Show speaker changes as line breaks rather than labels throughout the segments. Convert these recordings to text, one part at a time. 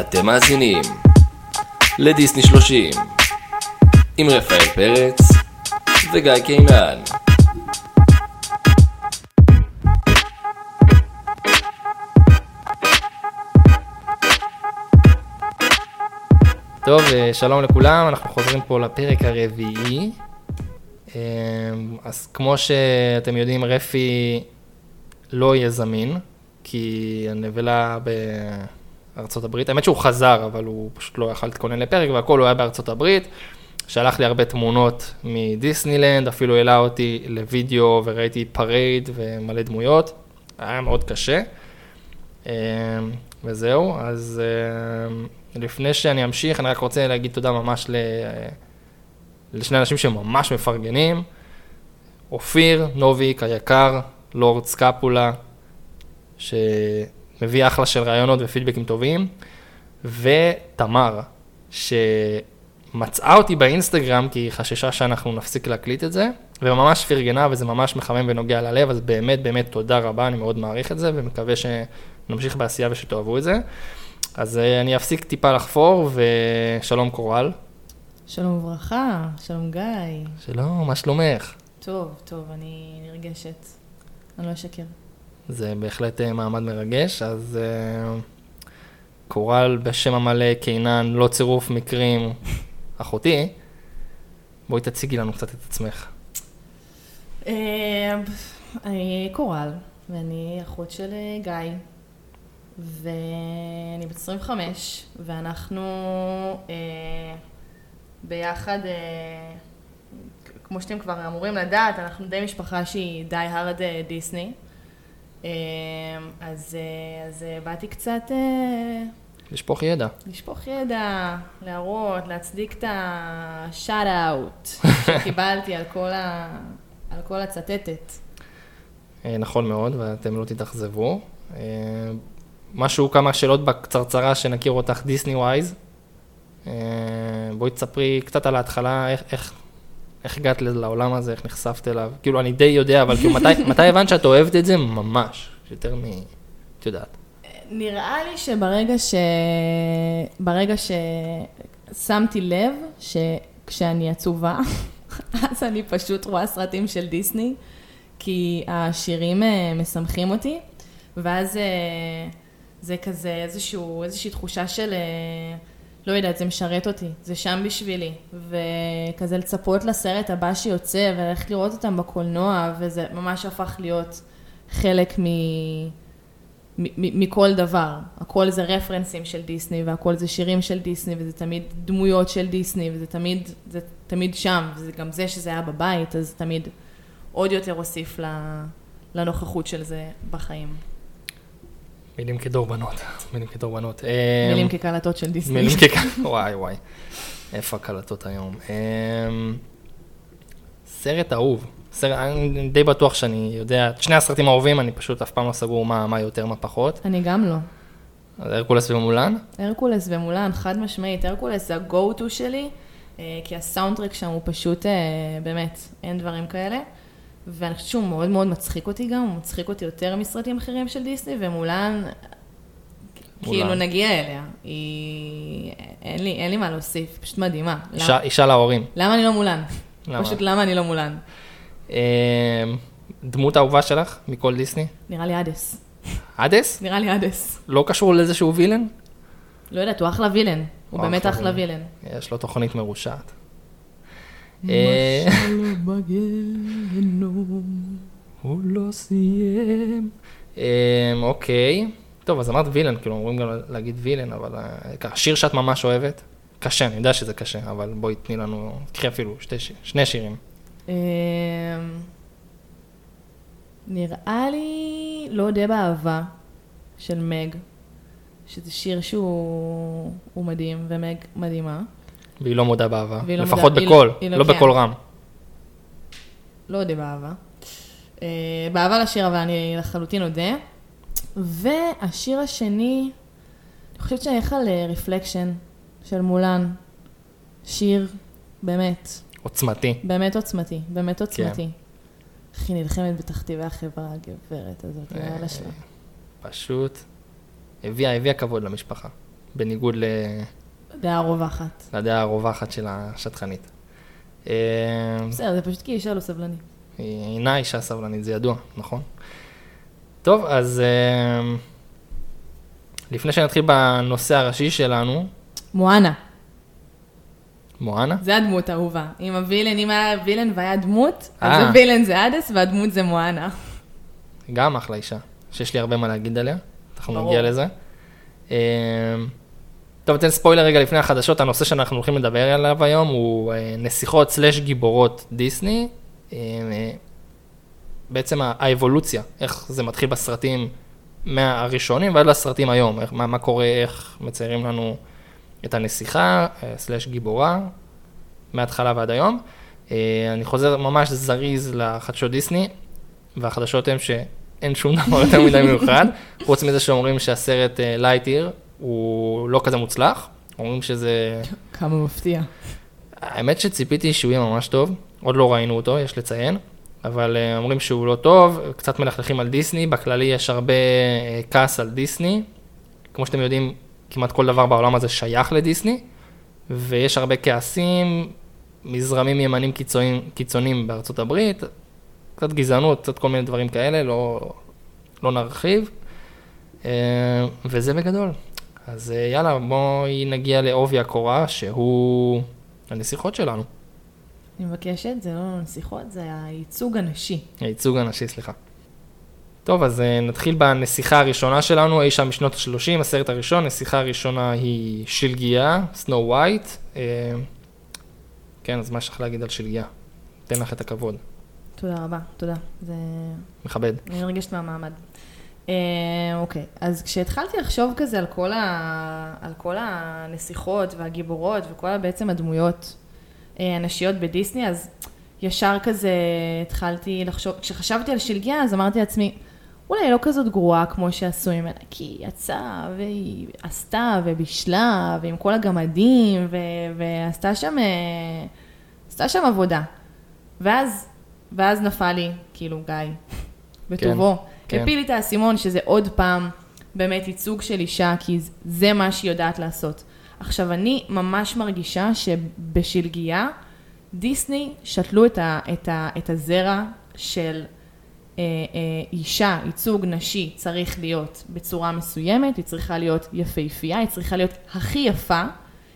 אתם מאזינים לדיסני 30 עם רפאל פרץ וגיא קינן.
טוב, אה, שלום לכולם, אנחנו חוזרים פה לפרק הרביעי. אה, אז כמו שאתם יודעים, רפי לא יהיה זמין, כי הנבלה בארצות הברית, האמת שהוא חזר, אבל הוא פשוט לא יכל להתכונן לפרק, והכל הוא היה בארצות הברית. שלח לי הרבה תמונות מדיסנילנד, אפילו העלה אותי לוידאו וראיתי parade ומלא דמויות. היה מאוד קשה. אה, וזהו, אז לפני שאני אמשיך, אני רק רוצה להגיד תודה ממש ל... לשני אנשים שממש מפרגנים. אופיר נוביק היקר, לורד סקפולה, שמביא אחלה של רעיונות ופידבקים טובים, ותמר, שמצאה אותי באינסטגרם כי היא חששה שאנחנו נפסיק להקליט את זה, וממש פרגנה וזה ממש מחמם ונוגע ללב, אז באמת באמת תודה רבה, אני מאוד מעריך את זה, ומקווה שנמשיך בעשייה ושתאהבו את זה. אז אה, אני אפסיק טיפה לחפור, ושלום קורל.
שלום וברכה, שלום גיא.
שלום, מה שלומך?
טוב, טוב, אני נרגשת. אני לא אשקר.
זה בהחלט אה, מעמד מרגש, אז uh, קורל בשם המלא קינן, לא צירוף מקרים, אחותי. בואי תציגי לנו קצת את עצמך.
אני קורל, ואני אחות של גיא. ואני בת 25, ואנחנו אה, ביחד, אה, כמו שאתם כבר אמורים לדעת, אנחנו די משפחה שהיא די הרד אה, דיסני. אה, אז, אה, אז אה, באתי קצת...
לשפוך ידע.
לשפוך ידע, להראות, להצדיק את ה-shout out שקיבלתי על כל, ה... על כל הצטטת.
נכון מאוד, ואתם לא תתאכזבו. משהו, כמה שאלות בקצרצרה שנכיר אותך דיסני ווייז. בואי תספרי קצת על ההתחלה, איך, איך, איך הגעת לעולם הזה, איך נחשפת אליו. כאילו, אני די יודע, אבל כאילו, מתי, מתי הבנת שאת אוהבת את זה? ממש, יותר מ... את יודעת.
נראה לי שברגע ש... ברגע ששמתי לב שכשאני עצובה, אז אני פשוט רואה סרטים של דיסני, כי השירים אה, משמחים אותי, ואז... אה, זה כזה איזשהו, איזושהי תחושה של, אה, לא יודעת, זה משרת אותי, זה שם בשבילי. וכזה לצפות לסרט הבא שיוצא וללכת לראות אותם בקולנוע, וזה ממש הפך להיות חלק מ... מכל דבר. הכל זה רפרנסים של דיסני, והכל זה שירים של דיסני, וזה תמיד דמויות של דיסני, וזה תמיד, זה תמיד שם, וזה גם זה שזה היה בבית, אז תמיד עוד יותר הוסיף לנוכחות של זה בחיים.
מילים כדורבנות, מילים כדורבנות.
מילים כקלטות של דיסני.
מילים כקלטות, וואי וואי. איפה הקלטות היום? אמ, סרט אהוב. סרט, אני די בטוח שאני יודע, את שני הסרטים האהובים, אני פשוט אף פעם לא סגור מה, מה יותר, מה פחות.
אני גם לא.
אז הרקולס ומולן?
הרקולס ומולן, חד משמעית. הרקולס זה ה-go-to שלי, אה, כי הסאונדטרק שם הוא פשוט, אה, באמת, אין דברים כאלה. ואני חושבת שהוא מאוד מאוד מצחיק אותי גם, הוא מצחיק אותי יותר מסרטים אחרים של דיסני, ומולן, כאילו נגיע אליה. היא... אין לי, אין לי מה להוסיף, פשוט מדהימה.
אישה, למה... אישה להורים.
למה אני לא מולן? למה? פשוט למה אני לא מולן?
אמ, דמות אהובה שלך מכל דיסני?
נראה לי אדס.
אדס?
נראה לי אדס.
לא קשור לזה שהוא וילן?
לא יודעת, הוא אחלה וילן. הוא באמת אחלה וילן.
יש לו תוכנית מרושעת.
מה שלא בגיהנום,
הוא לא סיים. אוקיי, טוב, אז אמרת וילן, כאילו אומרים גם להגיד וילן, אבל שיר שאת ממש אוהבת, קשה, אני יודע שזה קשה, אבל בואי תני לנו, תקחי אפילו שני שירים.
נראה לי לא אודה באהבה של מג, שזה שיר שהוא מדהים, ומג מדהימה.
והיא לא מודה באהבה, לא לפחות מודע, בקול, היא, לא, לא כן. בקול רם.
לא אודה באהבה. Uh, באהבה לשיר, אבל אני לחלוטין אודה. והשיר השני, אני חושבת שאני אלך על Reflection של מולן. שיר, באמת.
עוצמתי.
באמת עוצמתי, באמת עוצמתי. כן. איך היא נלחמת בתכתיבי החברה, הגברת הזאת, יאללה שלה.
פשוט הביאה, הביאה כבוד למשפחה. בניגוד ל...
דעה רווחת.
לדעה הרווחת של השטחנית. אה,
בסדר, זה פשוט כי אישה לא סבלנית.
היא אינה אישה סבלנית, זה ידוע, נכון? טוב, אז אה, לפני שנתחיל בנושא הראשי שלנו,
מואנה,
מואנה?
זה הדמות האהובה. אם הווילן, אם היה וילן והיה דמות, אז
אה.
הווילן זה אדס והדמות זה מואנה.
גם אחלה אישה, שיש לי הרבה מה להגיד עליה, אנחנו. נגיע לזה. טוב, אתן ספוילר רגע לפני החדשות, הנושא שאנחנו הולכים לדבר עליו היום הוא אה, נסיכות סלאש גיבורות דיסני. אה, אה, בעצם האבולוציה, איך זה מתחיל בסרטים מהראשונים ועד לסרטים היום, איך, מה, מה קורה, איך מציירים לנו את הנסיכה, סלאש גיבורה, מההתחלה ועד היום. אני חוזר ממש זריז לחדשות דיסני, והחדשות הן שאין שום דבר יותר מדי מיוחד, חוץ מזה שאומרים שהסרט לייטיר הוא לא כזה מוצלח, אומרים שזה...
כמה מפתיע.
האמת שציפיתי שהוא יהיה ממש טוב, עוד לא ראינו אותו, יש לציין, אבל אה, אומרים שהוא לא טוב, קצת מלכלכים על דיסני, בכללי יש הרבה אה, כעס על דיסני, כמו שאתם יודעים, כמעט כל דבר בעולם הזה שייך לדיסני, ויש הרבה כעסים מזרמים ימנים קיצוניים, קיצוניים בארצות הברית, קצת גזענות, קצת כל מיני דברים כאלה, לא, לא נרחיב, אה, וזה בגדול. אז אה, יאללה, בואי נגיע לעובי הקורה, שהוא הנסיכות שלנו.
אני מבקשת, זה לא נסיכות, זה הייצוג הנשי.
הייצוג הנשי, סליחה. טוב, אז אה, נתחיל בנסיכה הראשונה שלנו, אי שם משנות ה-30, הסרט הראשון, נסיכה הראשונה היא שלגיה, סנו ווייט. אה, כן, אז מה יש לך להגיד על שלגיה? תן לך את הכבוד,
תודה רבה, תודה. זה...
מכבד.
אני נרגשת מהמעמד. אה, אוקיי, אז כשהתחלתי לחשוב כזה על כל, ה... על כל הנסיכות והגיבורות וכל בעצם הדמויות אה, הנשיות בדיסני, אז ישר כזה התחלתי לחשוב, כשחשבתי על שלגיה, אז אמרתי לעצמי, אולי היא לא כזאת גרועה כמו שעשו ממנה, כי היא יצאה והיא עשתה ובישלה, ועם כל הגמדים, ו... ועשתה שם, אה, עשתה שם עבודה. ואז, ואז נפל לי, כאילו, גיא, בטובו.
כן.
הפיל לי את האסימון שזה עוד פעם באמת ייצוג של אישה, כי זה מה שהיא יודעת לעשות. עכשיו, אני ממש מרגישה שבשלגיה, דיסני שתלו את, ה, את, ה, את הזרע של אה, אה, אישה, ייצוג נשי צריך להיות בצורה מסוימת, היא צריכה להיות יפהפייה, היא צריכה להיות הכי יפה,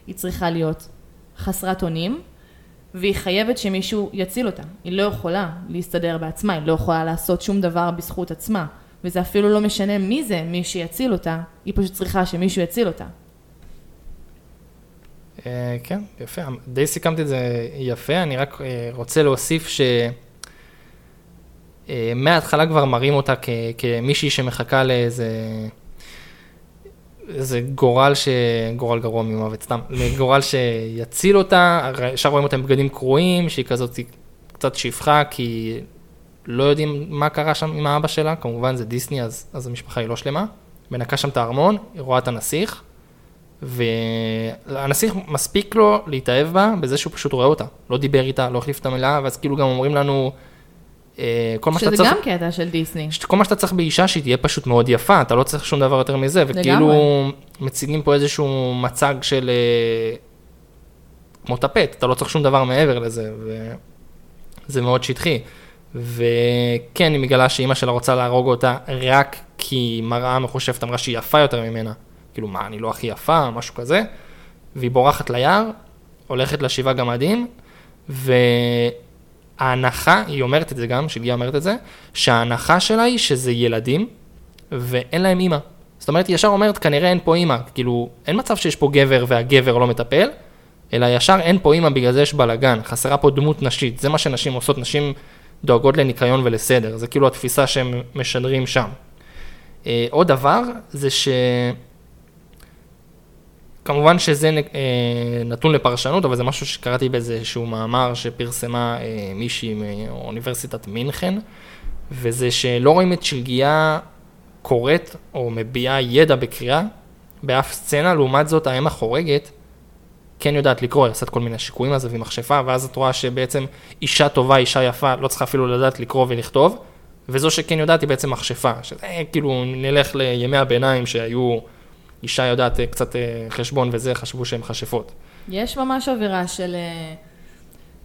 היא צריכה להיות חסרת אונים, והיא חייבת שמישהו יציל אותה. היא לא יכולה להסתדר בעצמה, היא לא יכולה לעשות שום דבר בזכות עצמה. וזה אפילו לא משנה מי זה מי שיציל אותה, היא פשוט צריכה שמישהו יציל אותה.
אה, כן, יפה, די סיכמתי את זה יפה, אני רק אה, רוצה להוסיף ש... אה, מההתחלה כבר מראים אותה כ- כמישהי שמחכה לאיזה איזה גורל, ש... גורל גרוע ממוות, סתם, גורל שיציל אותה, ישר רואים אותה עם בגדים קרועים, שהיא כזאת קצת שפחה, כי לא יודעים מה קרה שם עם האבא שלה, כמובן זה דיסני, אז, אז המשפחה היא לא שלמה. מנקה שם את הארמון, היא רואה את הנסיך, והנסיך מספיק לו להתאהב בה בזה שהוא פשוט רואה אותה, לא דיבר איתה, לא החליף את המילה, ואז כאילו גם אומרים לנו, כל מה שאתה
שזה
צריך...
גם קטע של דיסני.
כל מה שאתה צריך באישה שהיא תהיה פשוט מאוד יפה, אתה לא צריך שום דבר יותר מזה, וכאילו מציגים פה איזשהו מצג של אה, כמו טפט, אתה לא צריך שום דבר מעבר לזה, וזה מאוד שטחי. וכן, היא מגלה שאימא שלה רוצה להרוג אותה רק כי מראה מחושבת אמרה שהיא יפה יותר ממנה. כאילו, מה, אני לא הכי יפה, משהו כזה. והיא בורחת ליער, הולכת לשבעה גמדים, וההנחה, היא אומרת את זה גם, שגיאה אומרת את זה, שההנחה שלה היא שזה ילדים, ואין להם אימא. זאת אומרת, היא ישר אומרת, כנראה אין פה אימא. כאילו, אין מצב שיש פה גבר והגבר לא מטפל, אלא ישר אין פה אימא, בגלל זה יש בלאגן. חסרה פה דמות נשית. זה מה שנשים עושות, נשים דואגות לניקיון ולסדר. זה כאילו התפיסה שהם משדרים שם. אה, עוד דבר, זה ש... כמובן שזה אה, נתון לפרשנות, אבל זה משהו שקראתי באיזשהו מאמר שפרסמה אה, מישהי מאוניברסיטת מינכן, וזה שלא רואים את שלגיה קוראת או מביעה ידע בקריאה באף סצנה, לעומת זאת האם החורגת כן יודעת לקרוא, היא עושה את כל מיני שיקויים על זה והיא מכשפה, ואז את רואה שבעצם אישה טובה, אישה יפה, לא צריכה אפילו לדעת לקרוא ולכתוב, וזו שכן יודעת היא בעצם מכשפה, שזה כאילו נלך לימי הביניים שהיו אישה יודעת אה, קצת אה, חשבון וזה, חשבו שהן מכשפות.
יש ממש אווירה של... אה,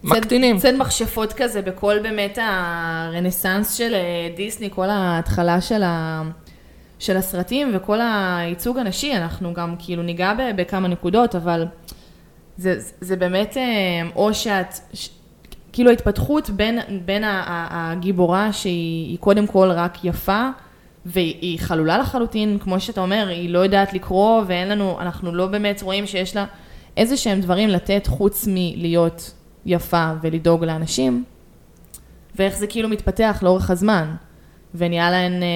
מקטינים.
צד מכשפות כזה בכל באמת הרנסאנס של דיסני, כל ההתחלה של, ה... של הסרטים וכל הייצוג הנשי, אנחנו גם כאילו ניגע בכמה נקודות, אבל זה, זה באמת, או שאת, ש... כאילו ההתפתחות בין, בין הגיבורה שהיא היא קודם כל רק יפה, והיא חלולה לחלוטין, כמו שאתה אומר, היא לא יודעת לקרוא, ואין לנו, אנחנו לא באמת רואים שיש לה איזה שהם דברים לתת חוץ מלהיות יפה ולדאוג לאנשים, ואיך זה כאילו מתפתח לאורך הזמן, ונהיה להן אה,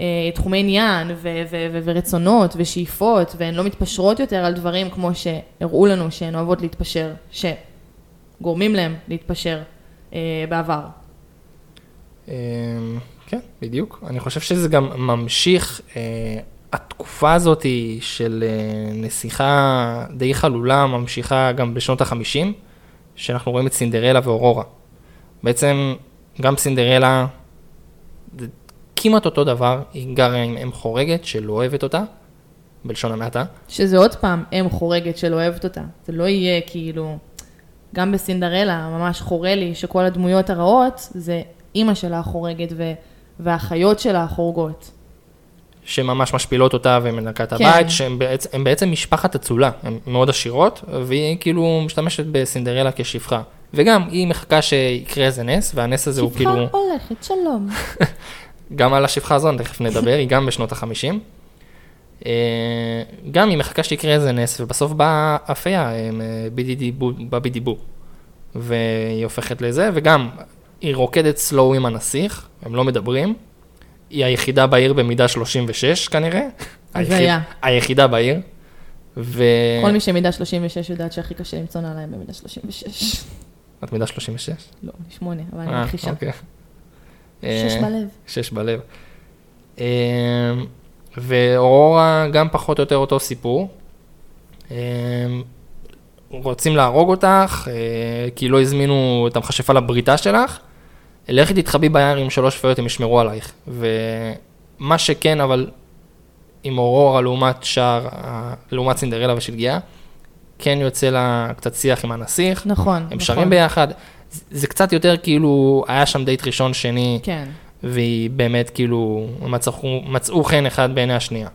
אה, תחומי עניין ו- ו- ו- ורצונות ושאיפות, והן לא מתפשרות יותר על דברים כמו שהראו לנו שהן אוהבות להתפשר, שגורמים להן להתפשר אה, בעבר.
כן, בדיוק. אני חושב שזה גם ממשיך, אה, התקופה הזאת של אה, נסיכה די חלולה ממשיכה גם בשנות ה-50, שאנחנו רואים את סינדרלה ואורורה. בעצם גם סינדרלה, זה כמעט אותו דבר, היא גרה עם אם חורגת שלא אוהבת אותה, בלשון המעטה.
שזה עוד פעם אם חורגת שלא אוהבת אותה. זה לא יהיה כאילו, גם בסינדרלה ממש חורה לי שכל הדמויות הרעות זה אימא שלה החורגת ו- והאחיות שלה החורגות.
שממש משפילות אותה ומנקה את
כן.
הבית, שהן בעצם, בעצם משפחת אצולה, הן מאוד עשירות, והיא כאילו משתמשת בסינדרלה כשפחה. וגם, היא מחכה שיקרה איזה נס, והנס הזה הוא כאילו,
שפחה הולכת, שלום.
גם על השפחה הזו, תכף נדבר, היא גם בשנות החמישים. אה, גם היא מחכה שיקרה איזה נס, ובסוף באה הפיה, הם, אה, בידי דיבו, בבידי בו. והיא הופכת לזה, וגם, היא רוקדת סלואו עם הנסיך, הם לא מדברים. היא היחידה בעיר במידה 36 כנראה.
הזיה.
היחיד- היחידה בעיר. ו...
כל מי שמידה 36 יודעת שהכי קשה למצוא נעליים במידה 36.
את מידה 36?
לא, שמונה, אבל אני
אה,
מכחישה.
אוקיי.
שש
אה,
בלב.
שש בלב. אה, ואורורה גם פחות או יותר אותו סיפור. רוצים להרוג אותך, כי לא הזמינו את המכשפה לבריתה שלך, לכי תתחבאי ביער עם שלוש פיות, הם ישמרו עלייך. ומה שכן, אבל עם אורורה לעומת שער, ה- לעומת סינדרלה ושלגיה, כן יוצא לה קצת שיח עם הנסיך,
נכון,
הם
נכון.
שרים ביחד. זה- זה קצת יותר כאילו, היה שם דייט ראשון, שני,
כן.
והיא באמת כאילו, מצאו, מצאו חן אחד בעיני השנייה.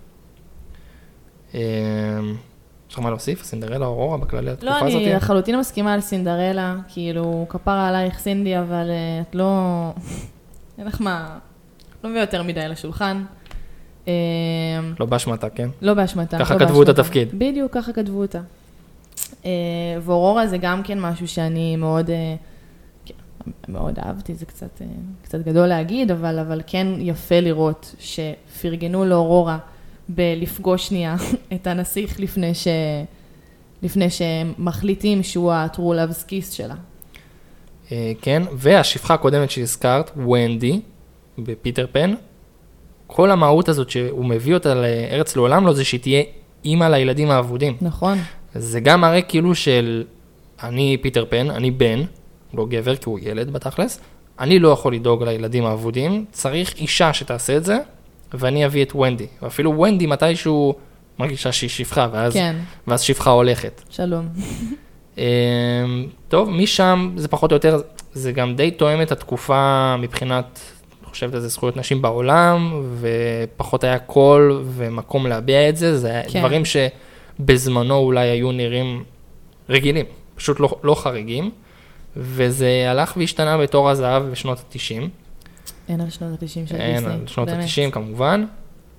יש לך מה להוסיף? סינדרלה אורורה בכללי התקופה
לא,
הזאת?
אני לחלוטין מסכימה על סינדרלה, כאילו, כפרה עלייך סינדי, אבל אה, את לא... אין לך מה... לא מביא יותר מדי לשולחן. אה,
לא באשמתה, כן?
לא באשמתה.
ככה
לא
כתבו את. התפקיד.
בדיוק, ככה כתבו אותה. אה, ואורורה זה גם כן משהו שאני מאוד, כן, מאוד אהבתי, זה קצת, קצת גדול להגיד, אבל, אבל כן יפה לראות שפרגנו לאורורה בלפגוש שנייה את הנסיך לפני, ש, לפני שהם מחליטים שהוא ה-true love's kiss שלה.
אה, כן, והשפחה הקודמת שהזכרת, ונדי, בפיטר פן, כל המהות הזאת שהוא מביא אותה לארץ לעולם לא זה שהיא תהיה אימא לילדים האבודים.
נכון,
זה גם מראה כאילו של אני פיטר פן, אני בן, לא גבר כי הוא ילד בתכלס, אני לא יכול לדאוג לילדים האבודים, צריך אישה שתעשה את זה, ואני אביא את ונדי. ואפילו ונדי מתישהו מרגישה שהיא שפחה, ואז,
כן,
ואז שפחה הולכת.
שלום.
אמ, טוב, משם זה פחות או יותר, זה גם די תואם את התקופה מבחינת, אני חושבת על זה זכויות נשים בעולם, ופחות היה קול ומקום להביע את זה, זה
כן.
דברים שבזמנו אולי היו נראים רגילים, פשוט לא, לא חריגים, וזה הלך והשתנה בתור הזהב בשנות ה-90,
אין על שנות ה-90 של דיסני.
אין, על שנות
באמת.
ה-90 כמובן,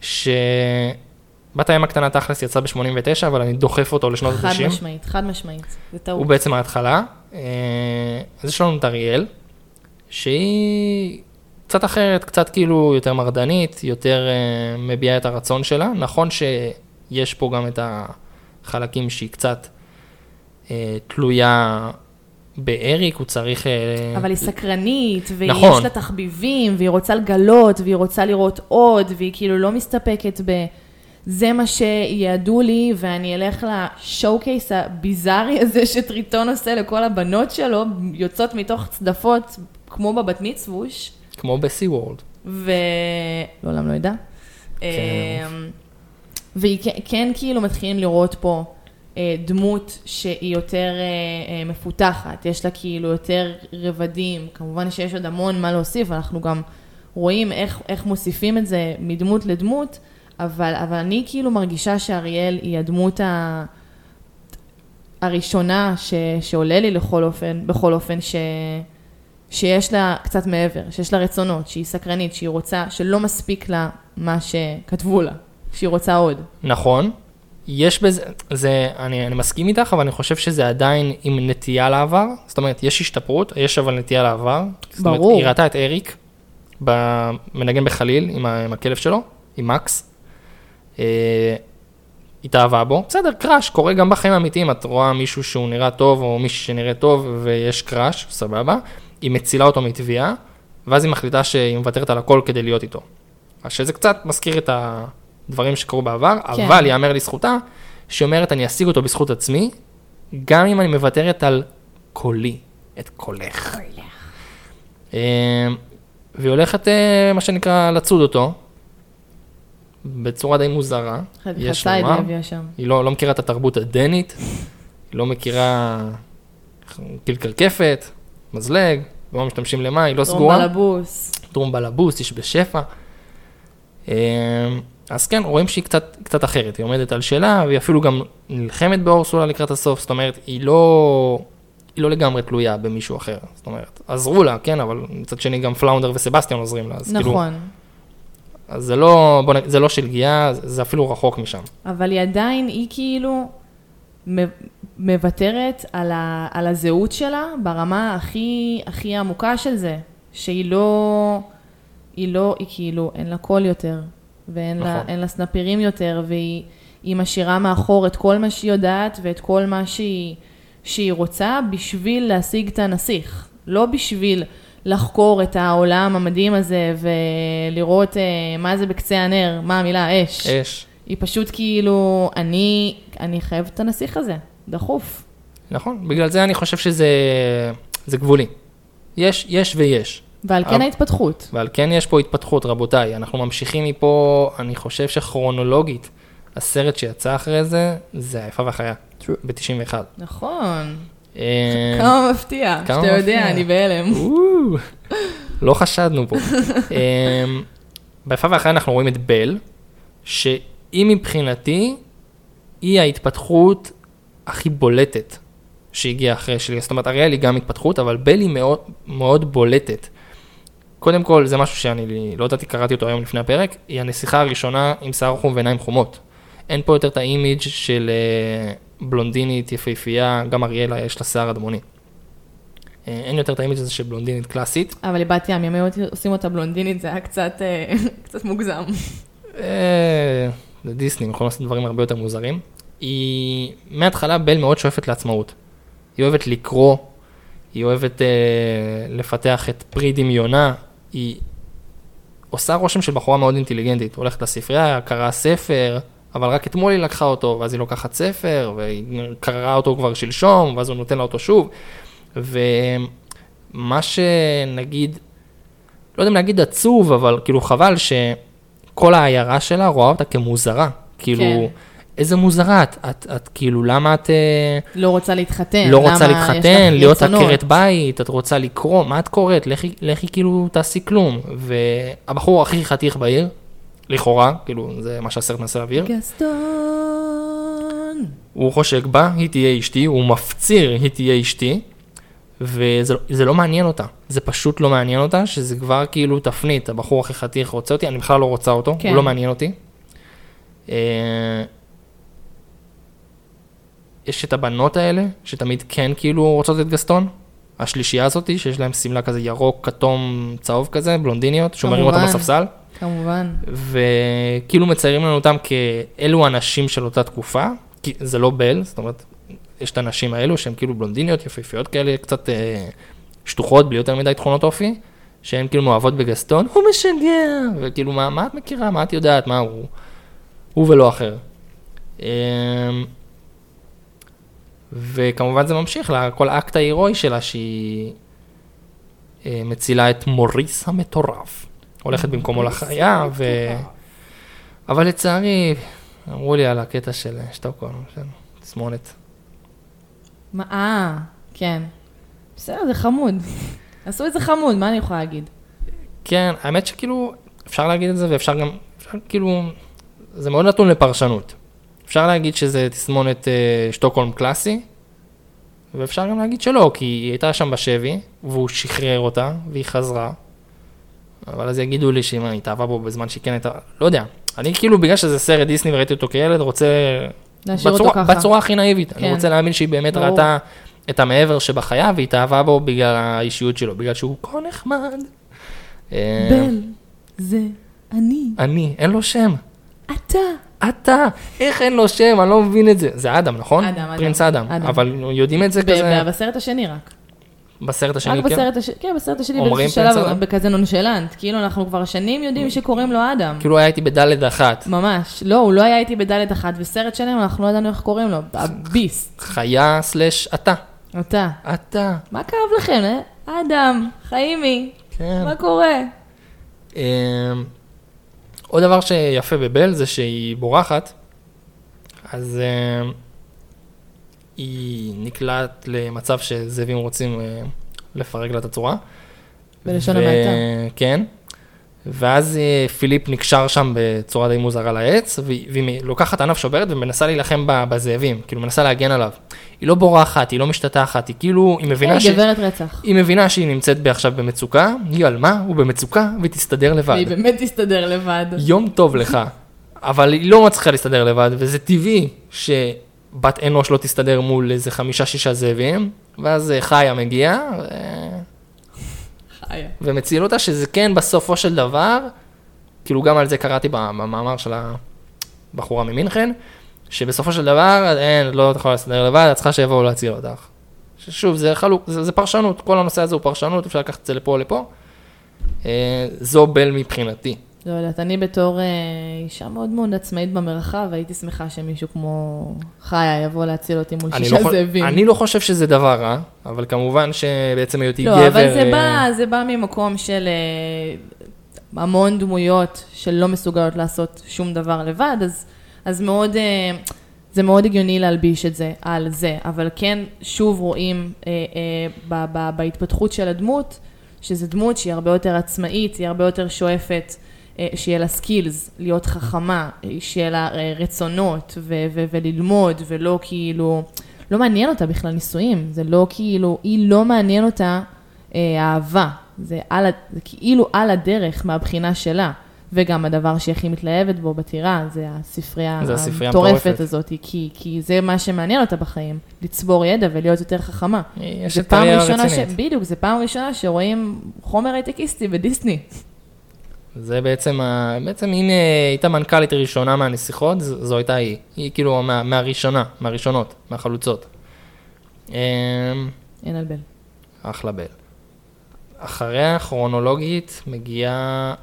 שבת הים הקטנה תכלס יצא ב-89, אבל אני דוחף אותו לשנות ה-90.
חד משמעית, חד משמעית. זה טעות.
הוא בעצם ההתחלה. אה, אז יש לנו את אריאל, שהיא קצת אחרת, קצת כאילו יותר מרדנית, יותר אה, מביעה את הרצון שלה. נכון שיש פה גם את החלקים שהיא קצת אה, תלויה באריק, הוא צריך... אה,
אבל היא סקרנית, ויש
נכון.
לה תחביבים, והיא רוצה לגלות, והיא רוצה לראות עוד, והיא כאילו לא מסתפקת ב... זה מה שיעדו לי, ואני אלך לשואו-קייס הביזארי הזה שטריטון עושה לכל הבנות שלו, יוצאות מתוך צדפות, כמו בבת מצווש,
כמו בסי וורד.
ולעולם לא ידע.
כן.
אמ, והיא כן, כן כאילו מתחילים לראות פה אה, דמות שהיא יותר אה, אה, מפותחת, יש לה כאילו יותר רבדים, כמובן שיש עוד המון מה להוסיף, אנחנו גם רואים איך, איך מוסיפים את זה מדמות לדמות, אבל, אבל אני כאילו מרגישה שאריאל היא הדמות ה... הראשונה ש, שעולה לי לכל אופן, בכל אופן, ש, שיש לה קצת מעבר, שיש לה רצונות, שהיא סקרנית, שהיא רוצה, שלא מספיק לה מה שכתבו לה, שהיא רוצה עוד.
נכון. יש בזה, זה, אני, אני מסכים איתך, אבל אני חושב שזה עדיין עם נטייה לעבר. זאת אומרת, יש השתפרות, יש אבל נטייה לעבר. זאת אומרת,
ברור.
היא ראתה את אריק, מנגן בחליל עם, ה- עם הכלב שלו, עם מקס. אה, התאהבה בו, בסדר, קראש, קורה גם בחיים האמיתיים, את רואה מישהו שהוא נראה טוב, או מישהי שנראה טוב, ויש קראש, סבבה. היא מצילה אותו מתביעה, ואז היא מחליטה שהיא מוותרת על הכל כדי להיות איתו. אז שזה קצת מזכיר את הדברים שקרו בעבר,
כן.
אבל ייאמר לזכותה, שהיא אומרת, אני אשיג אותו בזכות עצמי, גם אם אני מוותרת על קולי, את קולך. אה, והיא הולכת, אה, מה שנקרא, לצוד אותו, בצורה די מוזרה, יש לומר. היא לא, לא מכירה את התרבות הדנית, היא לא מכירה קרקפת, מזלג, לא משתמשים למה, היא לא סגורה.
בלבוס.
טרום בלבוס, יש בשפע. אז כן, רואים שהיא קצת, קצת אחרת, היא עומדת על שלה, והיא אפילו גם נלחמת באורסולה לקראת הסוף, זאת אומרת, היא לא, היא לא לגמרי תלויה במישהו אחר, זאת אומרת, עזרו לה, כן, אבל מצד שני גם פלאונדר וסבסטיאן עוזרים לה, אז כאילו,
נכון.
אז זה לא, בוא נ... זה לא שלגייה, זה אפילו רחוק משם.
אבל היא עדיין, היא כאילו מוותרת על, ה, על הזהות שלה ברמה הכי, הכי עמוקה של זה, שהיא לא, היא לא, היא כאילו, אין לה קול יותר, ואין לה,
נכון.
אין לה סנפירים יותר, והיא היא משאירה מאחור את כל מה שהיא יודעת ואת כל מה שהיא, שהיא רוצה בשביל להשיג את הנסיך, לא בשביל לחקור את העולם המדהים הזה ולראות אה, מה זה בקצה הנר, מה המילה אש.
אש,
היא פשוט כאילו, אני, אני חייבת את הנסיך הזה, דחוף.
נכון, בגלל זה אני חושב שזה זה גבולי. יש, יש ויש.
ועל כן ההתפתחות.
ועל כן יש פה התפתחות, רבותיי. אנחנו ממשיכים מפה, אני חושב שכרונולוגית, הסרט שיצא אחרי זה, זה היפה והחיה, ב-91.
נכון.
אה,
כמה מפתיע, שאתה יודע. אני בהלם.
לא חשדנו פה. אה, ביפה והחיה אנחנו רואים את בל, שהיא מבחינתי, היא ההתפתחות הכי בולטת שהגיעה אחרי שלי. זאת אומרת, אריאל היא גם התפתחות, אבל בל היא מאוד, מאוד בולטת. קודם כל, זה משהו שאני לא ידעתי, קראתי אותו היום לפני הפרק, היא הנסיכה הראשונה עם שיער חום ועיניים חומות. אין פה יותר את האימיג' של אה, בלונדינית יפהפייה, גם אריאלה יש לה שיער אדמוני. אה, אין יותר את האימיג' הזה של בלונדינית קלאסית.
אבל לבת ים, אם היו עושים אותה בלונדינית, זה היה קצת, אה, קצת מוגזם.
זה דיסני, הם יכולים לעשות דברים הרבה יותר מוזרים. היא, מההתחלה בל מאוד שואפת לעצמאות. היא אוהבת לקרוא, היא אוהבת אה, לפתח את פרי דמיונה, היא עושה רושם של בחורה מאוד אינטליגנטית, הולכת לספרייה, קראה ספר, אבל רק אתמול היא לקחה אותו, ואז היא לוקחת ספר, והיא קראה אותו כבר שלשום, ואז הוא נותן לה אותו שוב. ומה שנגיד, לא יודע אם להגיד עצוב, אבל כאילו חבל שכל העיירה שלה רואה אותה כמוזרה. כאילו,
כן.
איזה מוזרה את, את, את כאילו, למה את אה,
לא רוצה להתחתן.
לא רוצה להתחתן, להיות? עקרת בית, את רוצה לקרוא, מה את קוראת? לכי, לכי כאילו תעשי כלום. והבחור הכי חתיך בעיר, לכאורה, כאילו, זה מה שהסרט מנסה להעביר,
גסטון.
הוא חושק בה, היא תהיה אשתי, הוא מפציר, היא תהיה אשתי, וזה לא- לא מעניין אותה. זה פשוט לא מעניין אותה, שזה כבר כאילו תפנית, הבחור הכי חתיך רוצה אותי, אני בכלל לא רוצה אותו,
כן.
הוא לא מעניין אותי. יש את הבנות האלה, שתמיד כן כאילו רוצות את גסטון, השלישייה הזאתי, שיש להם שמלה כזה ירוק, כתום, צהוב כזה, בלונדיניות, שומרים אותם. בספסל.
כמובן.
וכאילו מציירים לנו אותם כאלו הנשים של אותה תקופה, כי זה לא בל, זאת אומרת, יש את הנשים האלו שהן כאילו בלונדיניות, יפהפיות כאלה, קצת אה, שטוחות, בלי יותר מדי תכונות אופי, שהן כאילו מאוהבות בגסטון, הוא משגע, וכאילו, מה, מה את מכירה, מה את יודעת, מה הוא, הוא ולא אחר. אה, וכמובן זה ממשיך לכל האקט ההירואי שלה, שהיא אה, מצילה את מוריס המטורף. הולכת במקומו לחיה, ו... אבל לצערי, אמרו לי על הקטע של אה, שטוקהולם, של תסמונת.
מה, אה, כן. בסדר, זה חמוד. עשו את זה חמוד, מה אני יכולה להגיד?
כן, האמת שכאילו, אפשר להגיד את זה ואפשר גם, אפשר כאילו, זה מאוד נתון לפרשנות. אפשר להגיד שזה תסמונת אה, שטוקהולם קלאסי, ואפשר גם להגיד שלא, כי היא הייתה שם בשבי, והוא שחרר אותה, והיא חזרה. אבל אז יגידו לי שאם היא התאהבה בו בזמן שהיא כן הייתה, לא יודע. אני כאילו, בגלל שזה סרט דיסני וראיתי אותו כילד, רוצה... בצורה. בצורה הכי נאיבית.
כן.
אני רוצה להאמין שהיא באמת
ברור.
ראתה את המעבר שבחיה, והיא התאהבה בו בגלל האישיות שלו, בגלל שהוא כה נחמד. אה,
בל, זה אני,
אני, אין לו שם.
אתה.
אתה, איך אין לו שם? אני לא מבין את זה. זה אדם, נכון?
אדם, אדם.
פרינס אדם.
אדם.
אבל יודעים את זה כזה
בסרט השני רק.
בסרט השני,
רק
כן?
בסרט השני, כן, בסרט השני באיזשהו שלב? בכזה נונשלנט. כאילו, אנחנו כבר שנים יודעים שקוראים לו אדם.
כאילו היה איתי בדלת אחת.
ממש. לא, הוא לא היה איתי בדלת אחת, וסרט שלם, אנחנו לא ידענו איך קוראים לו. הביסט.
חיה סלש אתה.
אתה.
אתה.
מה כאב לכם, אה? אדם, חיימי,
כן.
מה קורה?
עוד דבר שיפה בבל זה שהיא בורחת, אז אמ, היא נקלעת למצב שזאבים רוצים אה, לפרק לה את הצורה.
בלשון
ו-
המעטה.
כן. ואז אה, פיליפ נקשר שם בצורה די מוזרה לעץ, והיא והיא לוקחת ענף שוברת ומנסה להילחם בזאבים, כאילו מנסה להגן עליו. היא לא בורחת, היא לא משתטחת, היא כאילו, היא מבינה
כן,
ש...
גברת רצח.
היא מבינה שהיא נמצאת עכשיו במצוקה, היא על מה? הוא במצוקה, והיא תסתדר לבד.
והיא באמת תסתדר לבד.
יום טוב לך, אבל היא לא מצליחה להסתדר לבד, וזה טבעי שבת אנוש לא תסתדר מול איזה חמישה-שישה זאבים, ואז אה, חיה מגיע, ו...
חיה.
ומציל אותה, שזה כן בסופו של דבר, כאילו גם על זה קראתי במאמר של הבחורה ממינכן, שבסופו של דבר, אין, לא יכולה להסתדר לבד, את צריכה שיבואו להציל אותך. ששוב, זה חלוק, זה, זה פרשנות, כל הנושא הזה הוא פרשנות, אפשר לקחת את זה לפה או לפה. אה, זו בל מבחינתי.
לא יודעת, אני בתור אה, אישה מאוד מאוד עצמאית במרחב, הייתי שמחה שמישהו כמו חיה יבוא להציל אותי מול שישה
לא,
זאבים.
אני לא חושב שזה דבר רע, אבל כמובן שבעצם היותי
לא,
גבר...
אבל זה
אה,
בא, זה בא ממקום של אה, המון דמויות שלא מסוגלות לעשות שום דבר לבד, אז, אז מאוד, אה, זה מאוד הגיוני להלביש את זה על זה, אבל כן, שוב רואים אה, אה, ב, ב, בהתפתחות של הדמות, שזו דמות שהיא הרבה יותר עצמאית, היא הרבה יותר שואפת. אה, שיהיה לה סקילס, להיות חכמה, אה, שיהיה לה רצונות ו- ו- וללמוד, ולא כאילו, לא מעניין אותה בכלל נישואים, זה לא כאילו, היא לא מעניין אותה אה, אהבה, זה, על, זה כאילו על הדרך מהבחינה שלה. וגם הדבר שהיא הכי מתלהבת בו בטירה, זה הספרייה המטורפת. הזאת, כי, כי זה מה שמעניין אותה בחיים, לצבור ידע ולהיות יותר חכמה.
יש את קריירה
ראשונה, ש...
רצינית.
בדיוק, זה פעם ראשונה שרואים חומר הייטקיסטי בדיסני.
זה בעצם, ה- בעצם אם הייתה מנכ"לית ראשונה מהנסיכות, זו הייתה היא. היא כאילו מה, מהראשונה, מהראשונות, מהחלוצות. אמ,
אין על בל.
אחלה בל. אחריה, כרונולוגית, מגיעה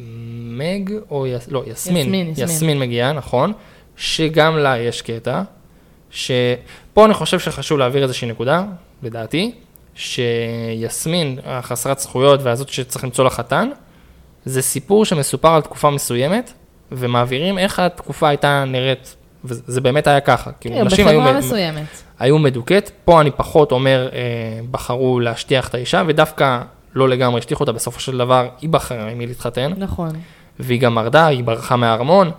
מג או יס... לא, יסמין.
יסמין, יסמין.
יסמין מגיעה, נכון. שגם לה יש קטע. שפה אני חושב שחשוב להעביר איזושהי נקודה, לדעתי, שיסמין, החסרת זכויות והזאת שצריך למצוא לה חתן, זה סיפור שמסופר על תקופה מסוימת, ומעבירים איך התקופה הייתה נראית, וזה באמת היה ככה. כאילו,
כן,
נשים היו
בחברה מסוימת.
היו מדוכאת, פה אני פחות אומר, אה, בחרו להשטיח את האישה, ודווקא לא לגמרי השטיחו אותה, בסופו של דבר היא בחרה עם מי להתחתן,
נכון.
והיא גם מרדה, היא ברחה מהארמון.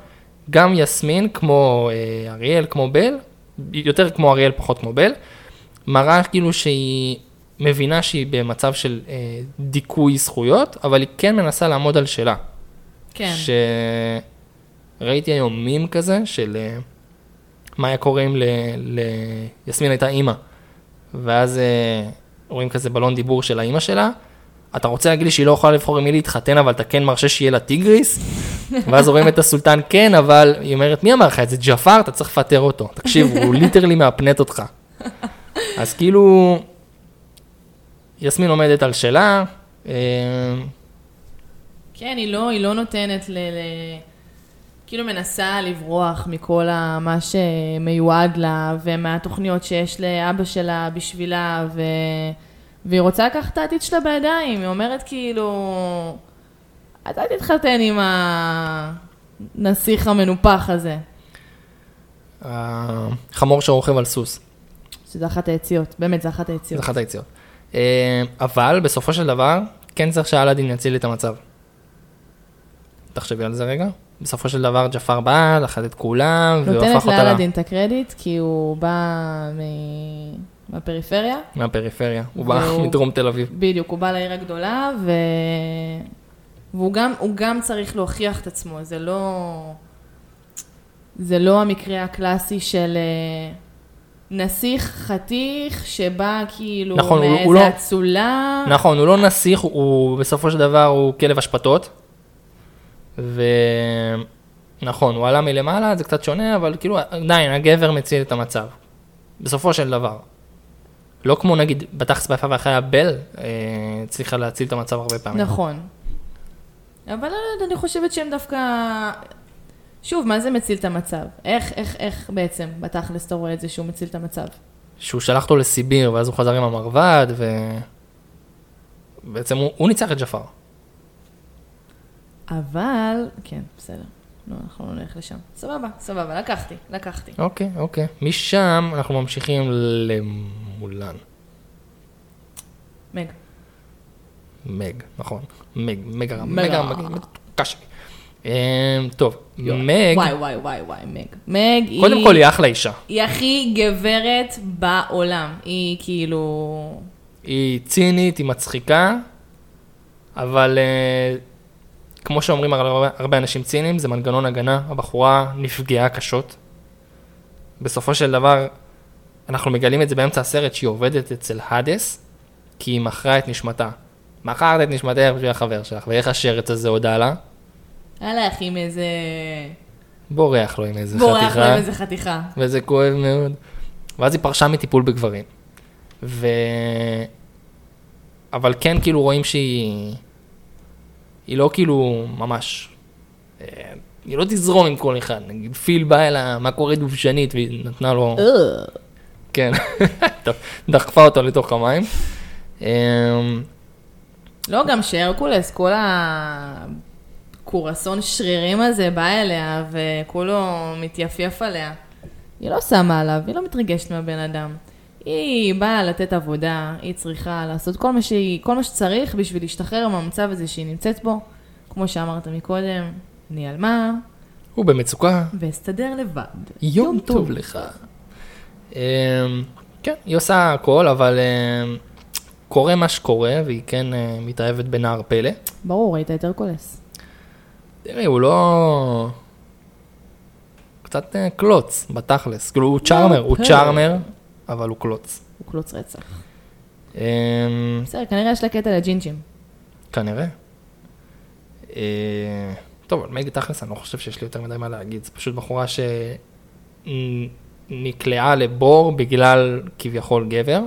גם יסמין, כמו אה, אריאל, כמו בל, יותר כמו אריאל, פחות כמו בל, מראה כאילו שהיא מבינה שהיא במצב של אה, דיכוי זכויות, אבל היא כן מנסה לעמוד על שלה.
כן.
שראיתי היום מים כזה של אה, מה היה קורה אם ל... ל... יסמין הייתה אימא, ואז אה, רואים כזה בלון דיבור של האימא שלה, אתה רוצה להגיד לי שהיא לא יכולה לבחור עם מי להתחתן, אבל אתה כן מרשה שיהיה לה טיגריס? ואז רואים את הסולטן כן, אבל היא אומרת, מי אמר לך את זה? ג'פר, אתה צריך לפטר אותו. תקשיב, הוא literally מהפנט אותך. אז כאילו, יסמין עומדת על שלה, אה,
כן, היא לא, היא לא נותנת ל... ל... כאילו מנסה לברוח מכל ה... מה שמיועד לה, ומהתוכניות שיש לאבא שלה בשבילה, ו... והיא רוצה לקחת את העתיד שלה בידיים. היא אומרת כאילו, אתה תתחתן עם הנסיך המנופח הזה.
החמור שרוכב על סוס.
שזה אחת היציאות, באמת, זה אחת
זה
היציאות.
אחת היציאות. אה, אבל בסופו של דבר, כן צריך שאלאדין יציל את המצב. תחשבי על זה רגע. בסופו של דבר ג'פר בא, לחד את כולם, והוא
נותנת
הפך אותה ל-
לאלאדין את הקרדיט, כי הוא בא מ- מהפריפריה,
מהפריפריה. הוא בא מדרום תל אביב.
בדיוק, הוא בא לעיר הגדולה, ו... והוא גם, גם צריך להוכיח את עצמו, זה לא... זה לא המקרה הקלאסי של אה, נסיך חתיך שבא כאילו
נכון, הוא
מאיזה
לא-
אצולה.
נכון, הוא לא נסיך, הוא בסופו של דבר הוא כלב אשפתות. ונכון, הוא עלה מלמעלה, זה קצת שונה, אבל כאילו עדיין, הגבר מציל את המצב. בסופו של דבר. לא כמו נגיד בתכלס ביפה והחיה בל, אה, הצליחה להציל את המצב הרבה פעמים.
נכון. אבל לא, אני חושבת שהם דווקא... שוב, מה זה מציל את המצב? איך, איך, איך בעצם, בתכלס אתה רואה את זה שהוא מציל את המצב?
שהוא שלח אותו לסיביר, ואז הוא חזר עם המרבד, ו... בעצם הוא, הוא ניצח את ג'פר.
אבל, כן, בסדר. לא, אנחנו לא נלך לשם. סבבה, סבבה, לקחתי, לקחתי.
אוקיי, אוקיי. משם אנחנו ממשיכים למולן.
מג.
מג, נכון. מג, מג
מג
מג. מג, קשה. אמ, טוב, מג,
וואי, וואי, וואי, וואי, מג. מג היא...
קודם כל היא אחלה אישה.
היא הכי גברת בעולם. היא כאילו...
היא צינית, היא מצחיקה, אבל אה, כמו שאומרים הרבה, הרבה אנשים ציניים, זה מנגנון הגנה, הבחורה נפגעה קשות. בסופו של דבר, אנחנו מגלים את זה באמצע הסרט שהיא עובדת אצל האדס, כי היא מכרה את נשמתה. מכרת את נשמתך בשביל החבר שלך, ואיך השרץ הזה הודה לה?
הלך עם איזה...
בורח לו עם איזה
בורח לו
חתיכה.
עם איזה חתיכה.
וזה כואב מאוד. ואז היא פרשה מטיפול בגברים. ו... אבל כן כאילו רואים שהיא... היא לא כאילו ממש... אה, היא לא תזרום עם כל אחד. נגיד פיל בא אליה, מה קורה דובשנית, והיא נתנה לו... כן. טוב, דחפה אותו לתוך המים. אמ,
לא, גם שהרקולס, כל הקורסון שרירים הזה בא אליה וכולו מתייפייף עליה. היא לא שמה עליו, היא לא מתרגשת מהבן אדם. היא באה לתת עבודה, היא צריכה לעשות כל מה, שהיא, כל מה שצריך בשביל להשתחרר מהמצב הזה שהיא נמצאת בו. כמו שאמרת מקודם, נעלמה
הוא במצוקה.
ואסתדר לבד.
יום טוב לך. אמ, כן, היא עושה הכל, אבל אמ, קורה מה שקורה, והיא כן אה, מתאהבת בנער פלא.
ברור, ראית את הרקולס.
תראי, הוא לא... קצת אה, קלוץ, בתכלס. כאילו, הוא צ'ארמר, הוא. צ'ארמר, אבל הוא קלוץ.
הוא קלוץ רצח.
אמ,
בסדר, כנראה יש לה קטע לג'ינג'ים.
כנראה. אה, טוב, על מג תכלס, אני לא חושב שיש לי יותר מדי מה להגיד. זו פשוט בחורה שנקלעה לבור בגלל כביכול גבר,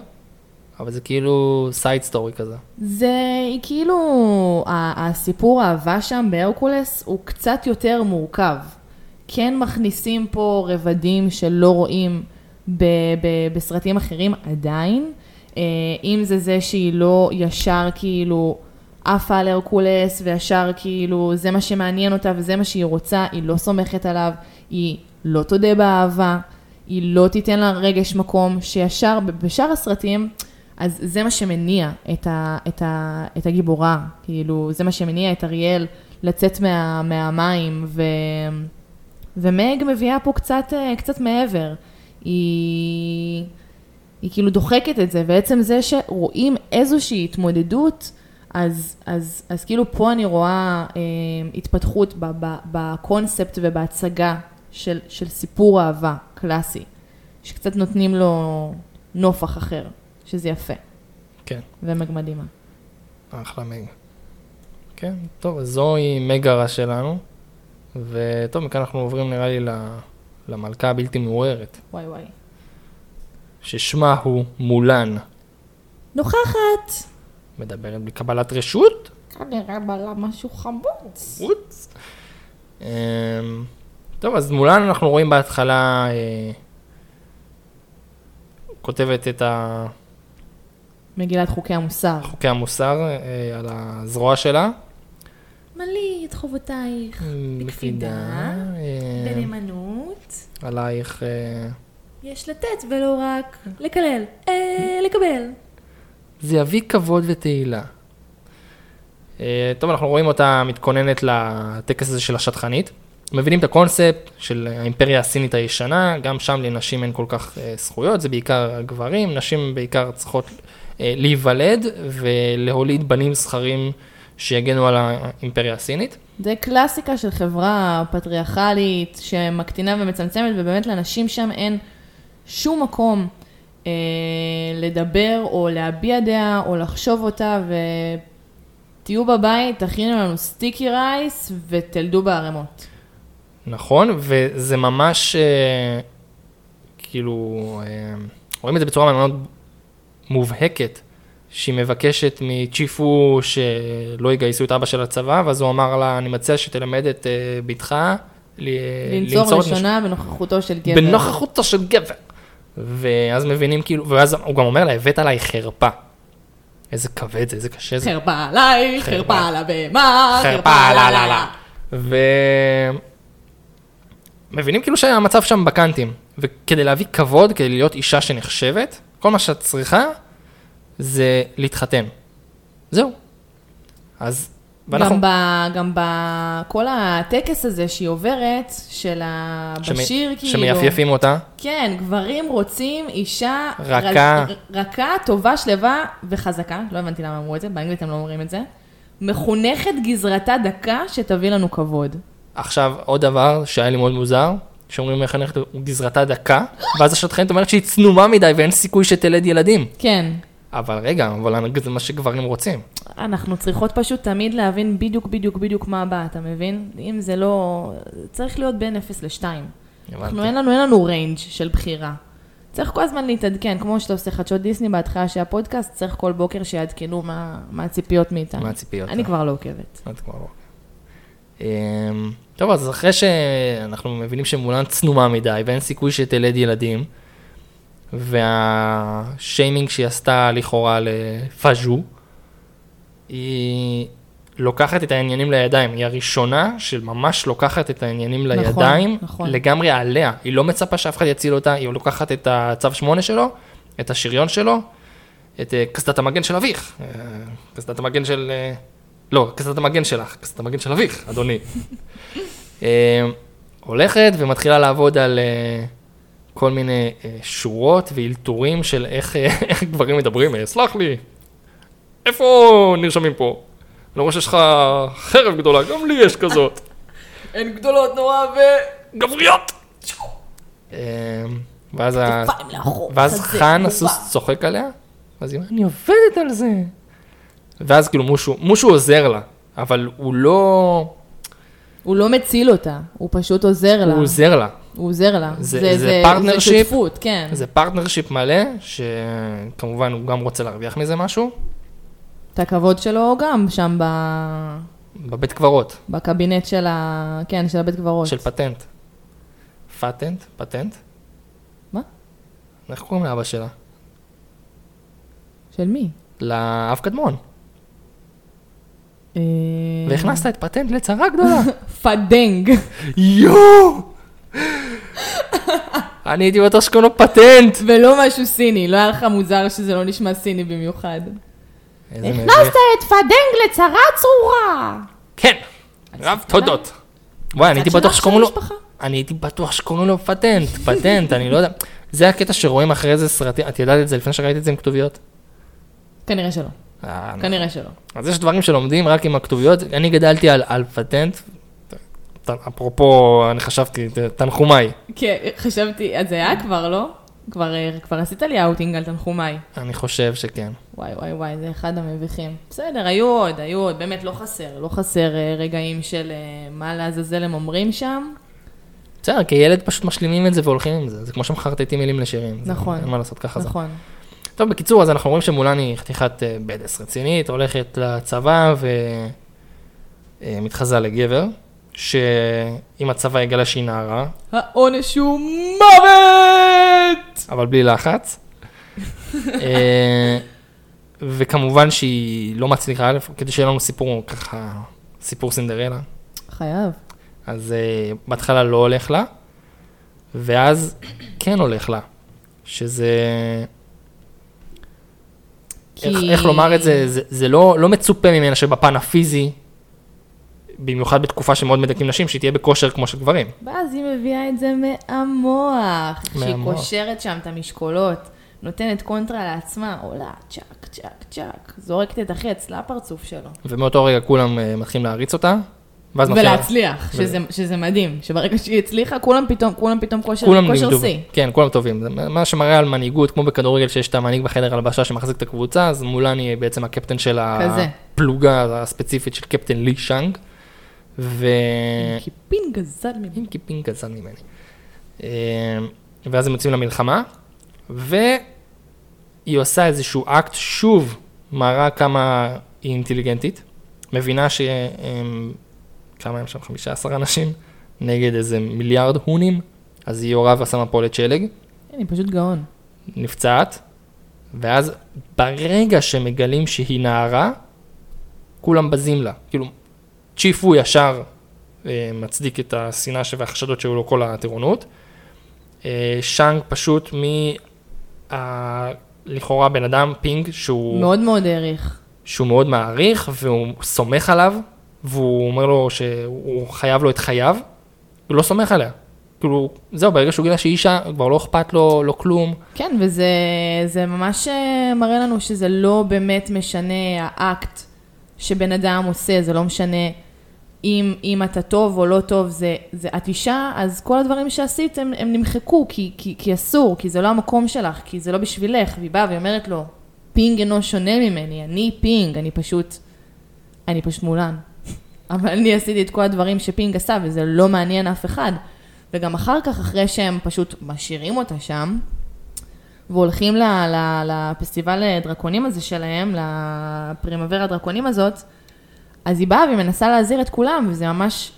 אבל זה כאילו side story כזה.
זה כאילו, הסיפור האהבה שם בהרקולס הוא קצת יותר מורכב. כן מכניסים פה רבדים שלא רואים ב- ב- בסרטים אחרים עדיין. אה, אם זה זה שהיא לא ישר כאילו עפה על הרקולס וישר כאילו זה מה שמעניין אותה וזה מה שהיא רוצה, היא לא סומכת עליו, היא לא תודה באהבה, היא לא תיתן לה רגש מקום, שישר בשאר הסרטים, אז זה מה שמניע את, ה, את, ה, את הגיבורה, כאילו זה מה שמניע את אריאל לצאת מה, מהמים, ו, ומג מביאה פה קצת, אה, קצת מעבר. היא, היא כאילו דוחקת את זה, ועצם זה שרואים איזושהי התמודדות, אז, אז, אז כאילו פה אני רואה אה, התפתחות ב, ב, בקונספט ובהצגה של, של סיפור אהבה קלאסי, שקצת נותנים לו נופח אחר, שזה יפה,
כן,
ומג מדהימה.
אחלה מג. כן, טוב, זוהי מגרה שלנו, וטוב, מכאן אנחנו עוברים נראה לי ל- למלכה הבלתי מעוררת,
וואי וואי.
ששמה הוא מולן.
נוכחת!
מדברת בקבלת רשות?
כנראה בלה משהו חמוץ.
אוץ. אמ, טוב, אז מולן אנחנו רואים בהתחלה, אה, כותבת את ה-
מגילת חוקי המוסר.
חוקי המוסר אה, על הזרוע שלה.
מלאי את חובותייך. בקפידה,
אה,
בנאמנות.
עלייך. אה,
יש לתת ולא רק לקלל, אה, לקבל.
זה יביא כבוד ותהילה. אה, טוב, אנחנו רואים אותה מתכוננת לטקס הזה של השטחנית. מבינים את הקונספט של האימפריה הסינית הישנה, גם שם לנשים אין כל כך אה, זכויות, זה בעיקר גברים, נשים בעיקר צריכות אה, להיוולד ולהוליד בנים זכרים שיגנו על האימפריה הסינית.
זה קלאסיקה של חברה פטריארכלית שמקטינה ומצמצמת, ובאמת לנשים שם אין שום מקום אה, לדבר או להביע דעה או לחשוב אותה, ותהיו בבית, תכינו לנו סטיקי רייס ותלדו בערימות.
נכון, וזה ממש, אה, כאילו, אה, רואים את זה בצורה מאוד מובהקת, שהיא מבקשת מצ'יפו שלא יגייסו את אבא של הצבא, ואז הוא אמר לה, אני מציע שתלמד את אה, בתך ל-
לנצור ראשונה בנוכחותו של גבר.
בנוכחותו של גבר. ואז מבינים כאילו, ואז הוא גם אומר לה, הבאת עליי חרפה. איזה כבד זה, איזה קשה זה.
חרפה עליי,
חרפה.
על הבהמה,
חרפה, לה לה לה. ו... מבינים כאילו שהמצב שם בקאנטים, וכדי להביא כבוד, כדי להיות אישה שנחשבת, כל מה שאת צריכה זה להתחתן. זהו. אז, ואנחנו,
גם, ב, גם בכל הטקס הזה שהיא עוברת, של הבשיר,
שמ-
כאילו.
שמייפייפים אותה,
כן, גברים רוצים אישה...
רכה.
ר, רכה, טובה, שלווה וחזקה. לא הבנתי למה אמרו את זה, באנגלית הם לא אומרים את זה. מחונכת גזרתה דקה שתביא לנו כבוד.
עכשיו עוד דבר שהיה לי מאוד מוזר, שאומרים מחנכת גזרתה דקה, ואז השטחנית אומרת שהיא צנומה מדי ואין סיכוי שתלד ילדים.
כן,
אבל רגע, אבל זה מה שגברים רוצים.
אנחנו צריכות פשוט תמיד להבין בדיוק, בדיוק, בדיוק מה הבא, אתה מבין? אם זה לא... צריך להיות בין 0 ל-2. אנחנו אין לנו, אין לנו range של בחירה. צריך כל הזמן להתעדכן, כמו שאתה עושה חדשות דיסני בהתחלה של הפודקאסט, צריך כל בוקר שיעדכנו מה, מה הציפיות מאיתנו.
מה הציפיות?
אני כבר לא עוקבת.
את כבר לא. אמ, טוב, אז אחרי שאנחנו מבינים שמולן צנומה מדי ואין סיכוי שתלד ילדים, והשיימינג שהיא עשתה לכאורה לפאז'ו, היא לוקחת את העניינים לידיים. היא הראשונה שממש לוקחת את העניינים
נכון,
לידיים,
נכון.
לגמרי עליה. היא לא מצפה שאף אחד יציל אותה, היא לוקחת את הצו 8 שלו, את השריון שלו, את אה, קסדת המגן של אביך, אה, קסדת המגן של... אה, לא, קסדת המגן שלך, קסדת המגן של אביך, אדוני. אה, הולכת ומתחילה לעבוד על אה, כל מיני אה, שורות ואלתורים של איך אה, איך גברים מדברים. אה, סלח לי, איפה נרשמים פה? אני רואה שיש לך חרב גדולה, גם לי יש כזאת.
הן גדולות נורא ו...
גבריות! ואז ה-. ואז חן. הסוס צוחק עליה, אז היא אומרת, אני עובדת על זה. ואז כאילו מושו, מושו עוזר לה, אבל הוא לא,
הוא לא מציל אותה, הוא פשוט עוזר לה.
הוא עוזר לה.
הוא עוזר לה.
זה- זה partnership.
זה שותפות, כן.
זה partnership מלא, שכמובן הוא גם רוצה להרוויח מזה משהו,
את הכבוד שלו גם שם ב...
בבית קברות,
בקבינט של ה... כן, של הבית קברות.
של פטנט. פטנט? פטנט?
מה?
איך קוראים לאבא שלה?
של מי?
לאב קדמון.
אה,
והכנסת את פטנט לצרה גדולה.
פדנג.
יואו! אני הייתי בטוח שקוראים לו פטנט.
ולא משהו סיני, לא היה לך מוזר שזה לא נשמע סיני במיוחד. הכנסת. את פדנג לצרה צרורה.
כן, רב תודות. וואי, אני הייתי בטוח שקוראים לו... אני הייתי בטוח שקוראים לו פטנט, פטנט, אני לא יודע. זה הקטע שרואים אחרי זה סרטים, את ידעת את זה לפני שראית את זה עם כתוביות?
כנראה שלא,
אה,
כנראה שלא.
אז יש דברים שלומדים רק עם הכתוביות. אני גדלתי על, על פטנט, אפרופו, אני חשבתי, תנחומיי.
כן, חשבתי, אז זה היה כבר, לא? כבר, אה, כבר עשית לי אאוטינג על תנחומיי.
אני חושב שכן.
וואי וואי וואי, זה אחד המביכים. בסדר, היו עוד, היו עוד, באמת לא חסר, לא חסר אה, רגעים של אה, מה לעזאזל הם אומרים שם.
בסדר, כילד פשוט משלימים את זה והולכים עם זה. זה כמו שמחרטטים מילים לשירים. זה-
נכון.
אין מה לעשות, ככה זה.
נכון.
טוב, בקיצור, אז אנחנו רואים שמולן היא חתיכת בדס רצינית, הולכת לצבא ומתחזה לגבר, שאם הצבא יגלה שהיא נערה,
העונש הוא מוות!
אבל בלי לחץ. אה, וכמובן שהיא לא מצליחה, כדי שיהיה לנו סיפור ככה, סיפור סינדרלה.
חייב.
אז אה, בהתחלה לא הולך לה, ואז כן הולך לה, שזה... איך,
כי-
איך לומר את זה, זה, זה לא, לא מצופה ממנה שבפן הפיזי, במיוחד בתקופה שמאוד מדכאים נשים, שהיא תהיה בכושר כמו של גברים.
ואז היא מביאה את זה מהמוח. שהיא. קושרת שם את המשקולות, נותנת קונטרה לעצמה, עולה, צ'אק, צ'אק, צ'אק, זורקת את החץ לפרצוף שלו.
ומאותו רגע כולם אה, מתחילים להריץ אותה, ואז
ולהצליח, שזה, שזה מדהים, שברגע שהיא הצליחה, כולם פתאום, כולם פתאום כושר,
כולם
כושר שיא.
כן, כולם טובים. זה מה שמראה על מנהיגות, כמו בכדורגל שיש את המנהיג בחדר הלבשה שמחזיק את הקבוצה, אז מולן היא בעצם הקפטן של
כזה.
הפלוגה הספציפית של קפטן לי שאנג. ו...
כי פינג גזל ממנו.
עם קיפין גזל ממני. אה, ואז הם יוצאים למלחמה, והיא עושה איזשהו אקט, שוב, מראה כמה היא אינטליגנטית, מבינה שהם, כמה הם שם? 15 אנשים, נגד איזה מיליארד הונים, אז היא יורה ושמה פולט שלג,
אני פשוט גאון.
נפצעת, ואז ברגע שמגלים שהיא נערה, כולם בזים לה. כאילו, צ'יף הוא ישר אה, מצדיק את השנאה והחשדות שהיו לו כל הטירונות. אה, שאנג פשוט מ... ה- לכאורה בן אדם פינג שהוא
מאוד מאוד העריך.
שהוא מאוד מעריך והוא סומך עליו, והוא אומר לו שהוא חייב לו את חייו, הוא לא סומך עליה. כאילו, זהו, ברגע שהוא גילה שהיא אישה, כבר לא אכפת לו, לא כלום.
כן, וזה זה ממש אה, מראה לנו שזה לא באמת משנה האקט שבן אדם עושה, זה לא משנה אם, אם אתה טוב או לא טוב, זה, זה את אישה, אז כל הדברים שעשית הם, הם נמחקו, כי, כי, כי אסור, כי זה לא המקום שלך, כי זה לא בשבילך, והיא באה ואומרת לו, פינג אינו שונה ממני, אני פינג, אני פשוט, אני פשוט מולן. אבל אני עשיתי את כל הדברים שפינג עשה, וזה לא מעניין אף אחד. וגם אחר כך, אחרי שהם פשוט משאירים אותה שם, והולכים לפסטיבל דרקונים הזה שלהם, לפרימוורה הדרקונים הזאת, אז היא באה והיא מנסה להזהיר את כולם, וזה ממש,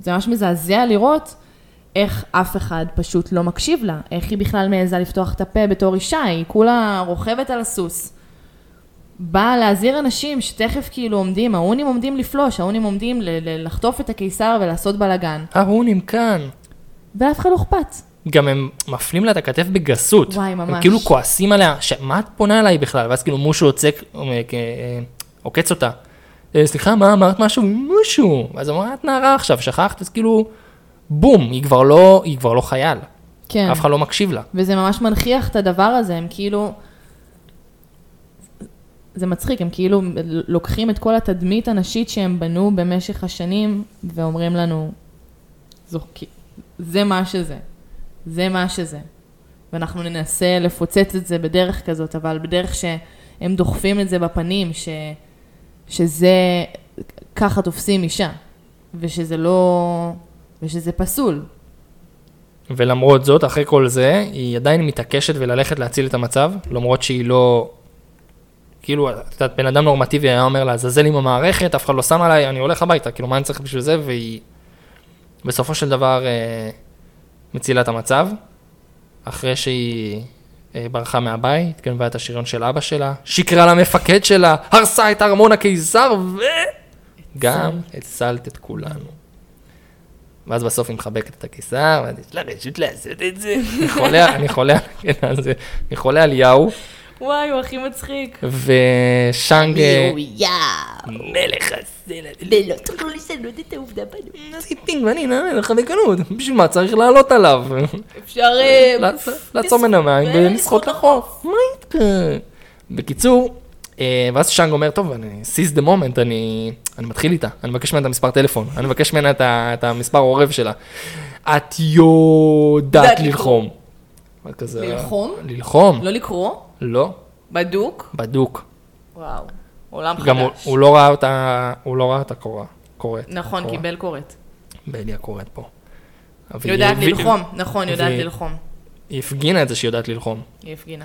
זה ממש מזעזע לראות איך אף אחד פשוט לא מקשיב לה, איך היא בכלל מעיזה לפתוח את הפה בתור אישה, היא כולה רוכבת על הסוס. באה להזהיר אנשים שתכף כאילו עומדים, ההונים עומדים לפלוש, ההונים עומדים ל- ל- לחטוף את הקיסר ולעשות בלאגן,
ההונים כאן.
ולאף אחד לא אכפת.
גם הם מפלים לה את הכתף בגסות.
וואי,
הם
ממש.
כאילו כועסים עליה, שמה את פונה אליי בכלל? ואז כאילו מושו עוצק, אה, אה, עוקץ אותה. "אה, סליחה, מה אמרת משהו? מושו. ואז היא אמרה, את נערה עכשיו, שכחת? אז כאילו, בום, היא כבר לא, היא כבר לא חייל.
כן.
אף אחד לא מקשיב לה.
וזה ממש מנכיח את הדבר הזה, הם כאילו... זה מצחיק, הם כאילו לוקחים את כל התדמית הנשית שהם בנו במשך השנים, ואומרים לנו, זו, זה מה שזה, זה מה שזה. ואנחנו ננסה לפוצץ את זה בדרך כזאת, אבל בדרך שהם דוחפים את זה בפנים, ש, שזה, ככה תופסים אישה, ושזה לא, ושזה פסול.
ולמרות זאת, אחרי כל זה, היא עדיין מתעקשת וללכת להציל את המצב, למרות שהיא לא... כאילו, את יודעת, בן אדם נורמטיבי היה אומר לה, זזל עם המערכת, אף אחד לא שם עליי, אני הולך הביתה, כאילו, מה אני צריך בשביל זה? והיא בסופו של דבר אה, מצילה את המצב, אחרי שהיא ברחה מהבית, גנבה את השריון של אבא שלה, שקרה למפקד שלה, הרסה את ארמון הקיסר, וגם הצלת את כולנו. ואז בסוף היא מחבקת את הקיסר, ואז יש לה רשות לעשות את זה. אני חולה על יאו,
וואי, הוא הכי מצחיק.
ושאנג... אה,
יואו.
מלך הסלע.
ולא תוכלו לשנות את העובדה בנו.
אז היא פינג ואני נענה לך בקלות, בשביל מה צריך לעלות עליו?
אפשר... אה,
לעצ- לעצור מן המים ולשחות לחוף. מה איתך? בקיצור, אה, ואז שאנג אומר, טוב, אני seize the moment, אני אני מתחיל איתה, אני מבקש ממנה את המספר טלפון, אני מבקש ממנה את ה- את המספר עורב שלה. את יודעת ללחום.
ללחום?
ללחום?
לא לקרוא?
לא,
בדוק?
בדוק.
וואו. עולם
גם הוא-
חדש.
הוא לא ראה אותה, הוא לא ראה אותה קורה. קורית.
נכון,
קורה.
קיבל קורת.
בליה קורית פה. היא-
יודעת
והיא-
ללחום, נכון, יודעת
והיא-
ללחום.
היא הפגינה את זה שהיא יודעת ללחום.
היא הפגינה.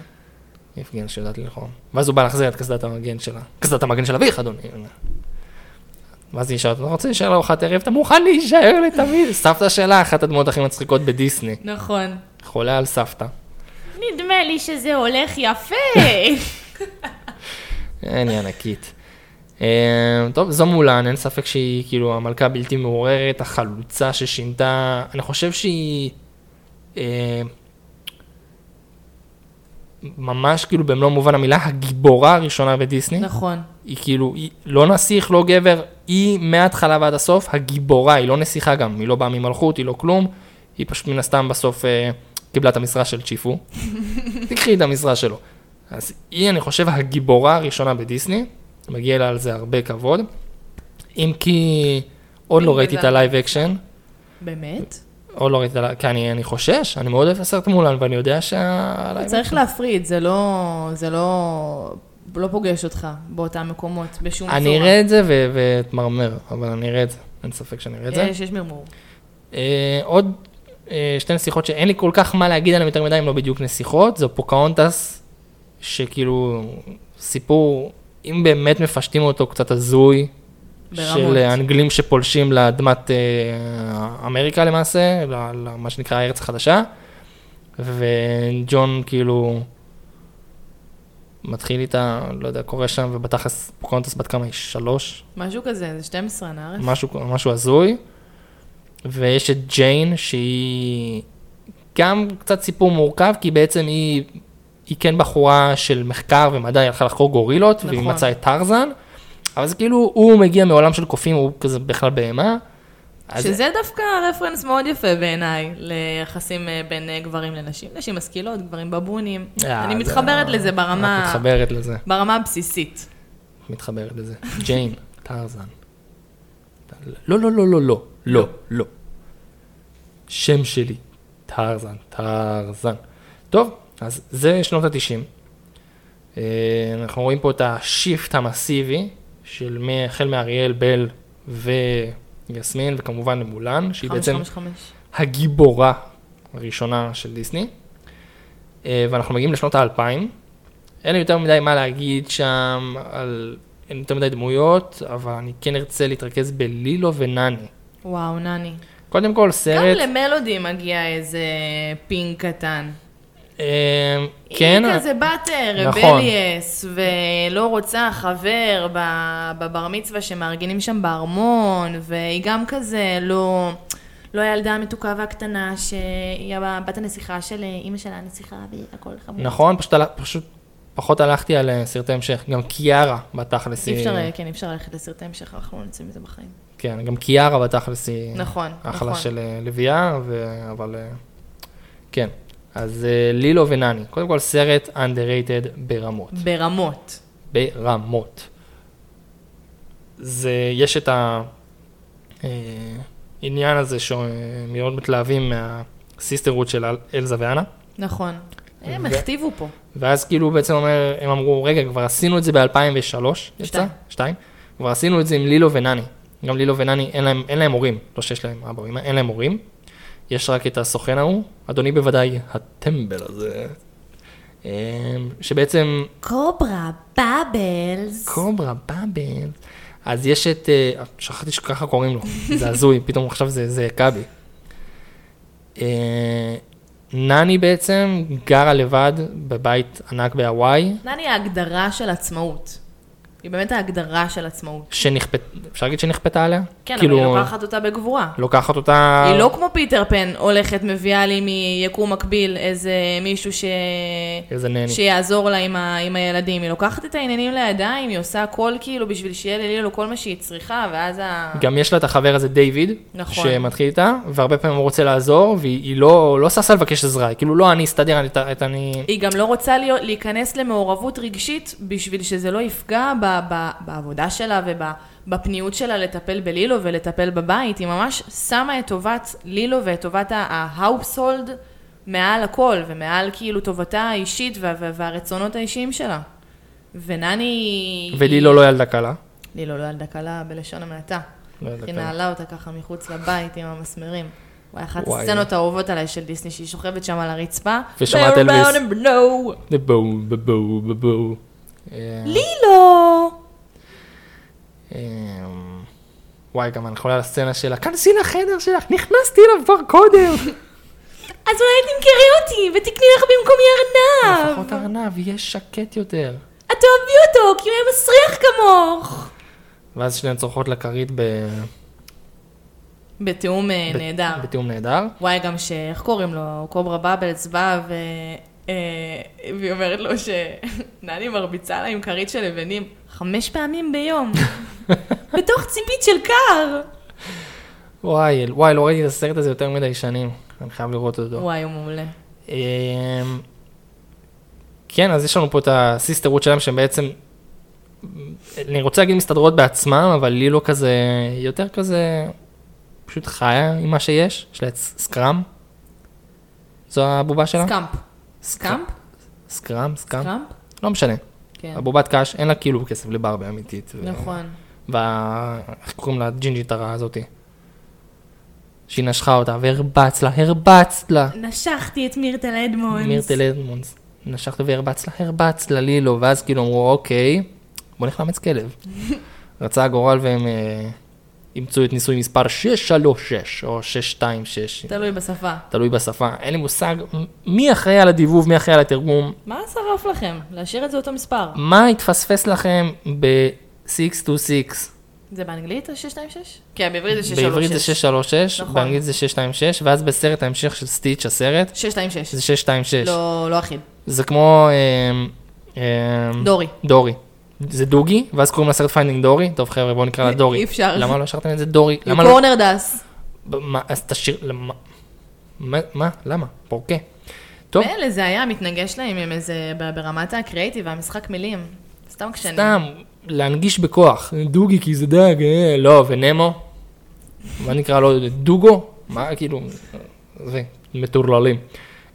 היא הפגינה שהיא יודעת ללחום. ואז הוא בא להחזיר את קסדת המגן שלה. קסדת המגן של אביך, אדוני. ואז היא שאלה אותו, אתה רוצה להישאר לארוחת ערב? אתה מוכן להישאר לתמיד? סבתא שלה, אחת הדמויות הכי מצחיקות בדיסני.
נכון.
חולה על סבתא.
נדמה לי שזה הולך יפה.
אין, היא ענקית. אה, טוב, זו מולן, אין ספק שהיא כאילו המלכה הבלתי מעוררת, החלוצה ששינתה, אני חושב שהיא אה, ממש כאילו במלוא מובן המילה הגיבורה הראשונה בדיסני.
נכון.
היא כאילו, היא לא נסיך, לא גבר, היא מההתחלה ועד הסוף הגיבורה, היא לא נסיכה גם, היא לא באה ממלכות, היא לא כלום, היא פשוט מן הסתם בסוף אה, קיבלה את המשרה של צ'יפו. תקחי את המשרה שלו. אז היא, אני חושב, הגיבורה הראשונה בדיסני, מגיע לה על זה הרבה כבוד. אם כי עוד לא ראיתי את ה live action,
באמת?
עוד לא ראיתי את ה live, כי אני, אני חושש, אני מאוד אוהב הסרט מולן, ואני יודע שה live
צריך להפריד, זה לא, זה לא, לא פוגש אותך באותם מקומות, בשום צורה.
אני אראה את זה ואתמרמר, אבל אני אראה את זה, אין ספק שאני אראה את זה.
יש, יש מרמור.
אה, עוד אה, שתי נסיכות שאין לי כל כך מה להגיד עליהן יותר מדי, הן לא בדיוק נסיכות, זו פוקאונטס, שכאילו סיפור, אם באמת מפשטים אותו, קצת הזוי,
ברמות.
של אנגלים שפולשים לאדמת אה, אמריקה למעשה, למה שנקרא הארץ החדשה, וג'ון כאילו מתחיל איתה, לא יודע, קורא שם, ובתכלס פוקאונטס בת כמה היא? שלוש?
משהו כזה, זה 12 נערף.
משהו, משהו הזוי. ויש את ג'יין, שהיא גם קצת סיפור מורכב, כי בעצם היא, היא כן בחורה של מחקר ומדע, היא הלכה לחקור גורילות, והיא
נכון.
מצאה את טרזן. אבל זה כאילו, הוא מגיע מעולם של קופים, הוא כזה בכלל בהמה. אז
שזה דווקא רפרנס מאוד יפה בעיניי, ליחסים אה, בין אה, גברים לנשים. נשים משכילות, גברים בבונים.
אה,
אני מתחברת לזה
את
ברמה,
מתחברת לזה,
ברמה הבסיסית.
מתחברת לזה. ג'יין, טרזן. לא, לא, לא, לא, לא, לא, לא. שם שלי, טרזן, טרזן. טוב, אז זה שנות התשעים. אה, אנחנו רואים פה את השיפט המסיבי של מ- החל מאריאל, בל ויסמין, וכמובן למולן, שהיא
חמש,
בעצם
חמש, חמש.
הגיבורה הראשונה של דיסני. אה, ואנחנו מגיעים לשנות האלפיים. אין לי יותר מדי מה להגיד שם על... אין יותר מדי דמויות, אבל אני כן ארצה להתרכז בלילו ונני.
וואו, נני.
קודם כל,
גם
סרט...
למלודי מגיע איזה פינק קטן.
אה, כן,
היא כזה בת אה,
נכון.
רבליאס, ולא רוצה חבר בבר מצווה שמארגנים שם בארמון, והיא גם כזה לא... לא הילדה המתוקה והקטנה, שהיא בת הנסיכה של אה, אימא שלה הנסיכה, והכל חמור.
נכון, פשוט, פשוט פחות הלכתי על אה, סרטי המשך. גם קיארה בתכלס
אי. אפשר, כן, אי אפשר ללכת לסרטי המשך, אנחנו לא נצא מזה בחיים.
כן, גם קיארה בתכלס היא...
נכון,
אחלה
נכון.
של אה, לביאה, ו... אבל אה, כן. אז אה, לילו ונני, קודם כל סרט underrated ברמות.
ברמות.
ברמות. זה, יש את העניין הזה שמאוד מתלהבים מהסיסטרות של אל- אלזה ואנה,
נכון. הם הכתיבו פה.
ואז כאילו בעצם אומר, הם אמרו, רגע, כבר עשינו את זה ב-2003, יצא?
שתיים.
כבר עשינו את זה עם לילו ונני. גם לילו ונני, אין להם, אין להם הורים, לא שיש להם אבא אין להם הורים. יש רק את הסוכן ההוא, אדוני בוודאי הטמבל הזה, אמ, שבעצם
קוברה בבלס.
קוברה באבל. אז יש את, אה, שכחתי שככה קוראים לו, זה הזוי, פתאום עכשיו זה, זה הכה בי. אה, נני בעצם גרה לבד בבית ענק בהוואי,
נני ההגדרה של עצמאות. היא באמת ההגדרה של עצמאות.
שנכפת, אפשר להגיד שנכפתה עליה?
כן, אבל
כאילו,
היא לוקחת אותה בגבורה.
לוקחת אותה...
היא לא כמו פיטר פן הולכת, מביאה לי מיקום מקביל איזה מישהו ש...
איזה נני.
שיעזור לה עם, ה... עם הילדים. היא לוקחת את העניינים לידיים, היא עושה הכל כאילו בשביל שיהיה ללילו כל מה שהיא צריכה, ואז ה...
גם יש לה את החבר הזה דיוויד,
נכון.
שמתחיל איתה, והרבה פעמים הוא רוצה לעזור, והיא היא לא, לא ששה לבקש עזרה, היא כאילו לא אני אסתדר, אני...
היא גם לא רוצה להיות, להיכנס למעורבות רגשית בשביל שזה לא יפגע ב, ב, בעבודה שלה ובפניות שלה לטפל בלילו ולטפל בבית. היא ממש שמה את טובת לילו ואת טובת ההאופסולד מעל הכל, ומעל כאילו טובתה האישית וה, וה, והרצונות האישיים שלה. ונני...
ולילו לא ילדה קלה.
לילו לא ילדה קלה בלשון המעטה.
לא
היא. נעלה אותה ככה מחוץ לבית עם המסמרים. וואי, אחת. הסצנות האהובות עליי של דיסני, שהיא שוכבת שם על הרצפה. They're
אלוויס. בבואו, בבואו, בבואו.
לילו!
אה, וואי, גם אני יכולה לסצנה שלה, כנסי לחדר שלך, נכנסתי אליו כבר קודם.
אז אולי תמכרי אותי ותקני לך במקומי ארנב.
לפחות הארנב יהיה שקט יותר.
את תאהבי אותו כי הוא יהיה מסריח כמוך.
ואז שניהן צורחות לכרית ב...
בתיאום אה,
ב-
נהדר.
בתיאום נהדר.
וואי, גם ש... איך קוראים לו? קוברה בבלס בא ו... והיא אומרת לו שנני מרביצה לה עם כרית של לבנים חמש פעמים ביום, בתוך ציפית של קר.
וואי, וואי, לא ראיתי את הסרט הזה יותר מדי שנים, אני חייב לראות אותו.
וואי, הוא מעולה.
אמ, כן, אז יש לנו פה את הסיסטרות שלהם שהם בעצם, אני רוצה להגיד מסתדרות בעצמם, אבל לילו כזה, יותר כזה, פשוט חיה עם מה שיש, יש לה את סקראם. זו הבובה שלה?
סקאמפ. סקאמפ?
סקראם,
סקאמפ?
לא משנה.
כן.
הבובת קש, אין לה כאילו כסף לברבי אמיתית.
נכון.
וה... איך קוראים לה? הג'ינג'ית הרעה הזאתי. שהיא נשכה אותה, והרבץ לה, הרבצת לה.
נשכתי את מירטל אדמונס.
מירטל אדמונס. נשכת והרבצת לה, הרבצת לה לילו, ואז כאילו אמרו, אוקיי, בוא נלך לאמץ כלב. רצה הגורל והם אה, אימצו את ניסוי מספר 636, או 626,
תלוי בשפה.
תלוי בשפה. אין לי מושג מי אחראי על הדיבוב, מי אחראי על התרגום,
מה שרף לכם? להשאיר את זה אותו מספר.
מה התפספס לכם ב-626.
זה באנגלית ה-626? כן, בעברית זה 636.
בעברית זה 636,
נכון.
באנגלית זה 626, ואז בסרט ההמשך של סטיץ' הסרט,
626.
זה 626.
לא, לא אחיד.
זה כמו... אמ, אמ,
דורי.
דורי. זה דוגי, ואז קוראים לסרט Finding Dory. טוב חבר'ה, בואו נקרא לה דורי.
אי אפשר.
למה לא השארתם את זה דורי? למה לא?
קורנר דס.
מה, אז תשאיר... למה? מה? מה? למה? פורקה. טוב,
מילא זה היה מתנגש להם עם איזה, ברמת הקריאיטיב והמשחק מילים. סתם כשאני...
סתם, להנגיש בכוח. דוגי כי זה דג, אה, לא, ונמו. מה נקרא לו? דוגו? מה כאילו? זה, מטורללים.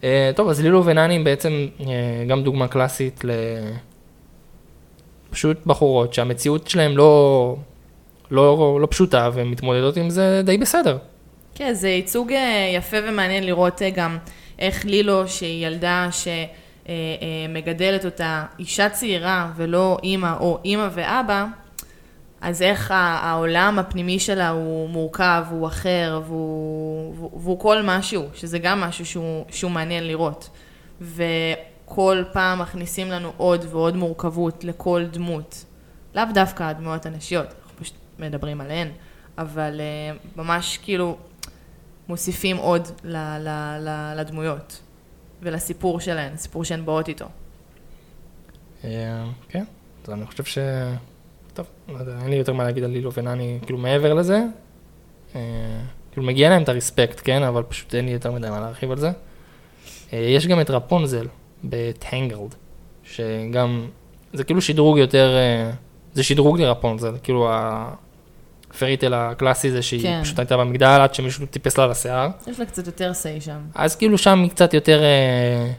אה, טוב, אז לילו ונני הם בעצם אה, גם דוגמה קלאסית ל... פשוט בחורות שהמציאות שלהם לא, לא, לא פשוטה והן מתמודדות עם זה די בסדר.
כן, זה ייצוג אה, יפה ומעניין לראות אה, גם איך לילו, שהיא ילדה שמגדלת אותה אישה צעירה ולא אימא או אימא ואבא, אז איך העולם הפנימי שלה הוא מורכב, הוא אחר, והוא, והוא, כל משהו, שזה גם משהו שהוא, שהוא מעניין לראות. וכל פעם מכניסים לנו עוד ועוד מורכבות לכל דמות. לאו דווקא הדמויות הנשיות, אנחנו פשוט מדברים עליהן, אבל uh, ממש כאילו מוסיפים עוד ל, ל, ל, לדמויות ולסיפור שלהן, הסיפור שהן באות איתו.
אה, כן, אז אני חושב ש... טוב, לא יודע, אין לי יותר מה להגיד על לילו ונני, כאילו מעבר לזה. אה, כאילו מגיע להם את הרספקט, כן, אבל פשוט אין לי יותר מדי מה להרחיב על זה. יש גם את רפונזל בטנגלד, שגם, זה כאילו שדרוג יותר, אה, זה שדרוג לרפונזל, כאילו הפריטל הקלאסי זה שהיא
כן.
פשוט הייתה במגדל עד שמישהו טיפס לה לשיער.
יש לה קצת יותר say שם.
אז כאילו שם היא קצת יותר, אה,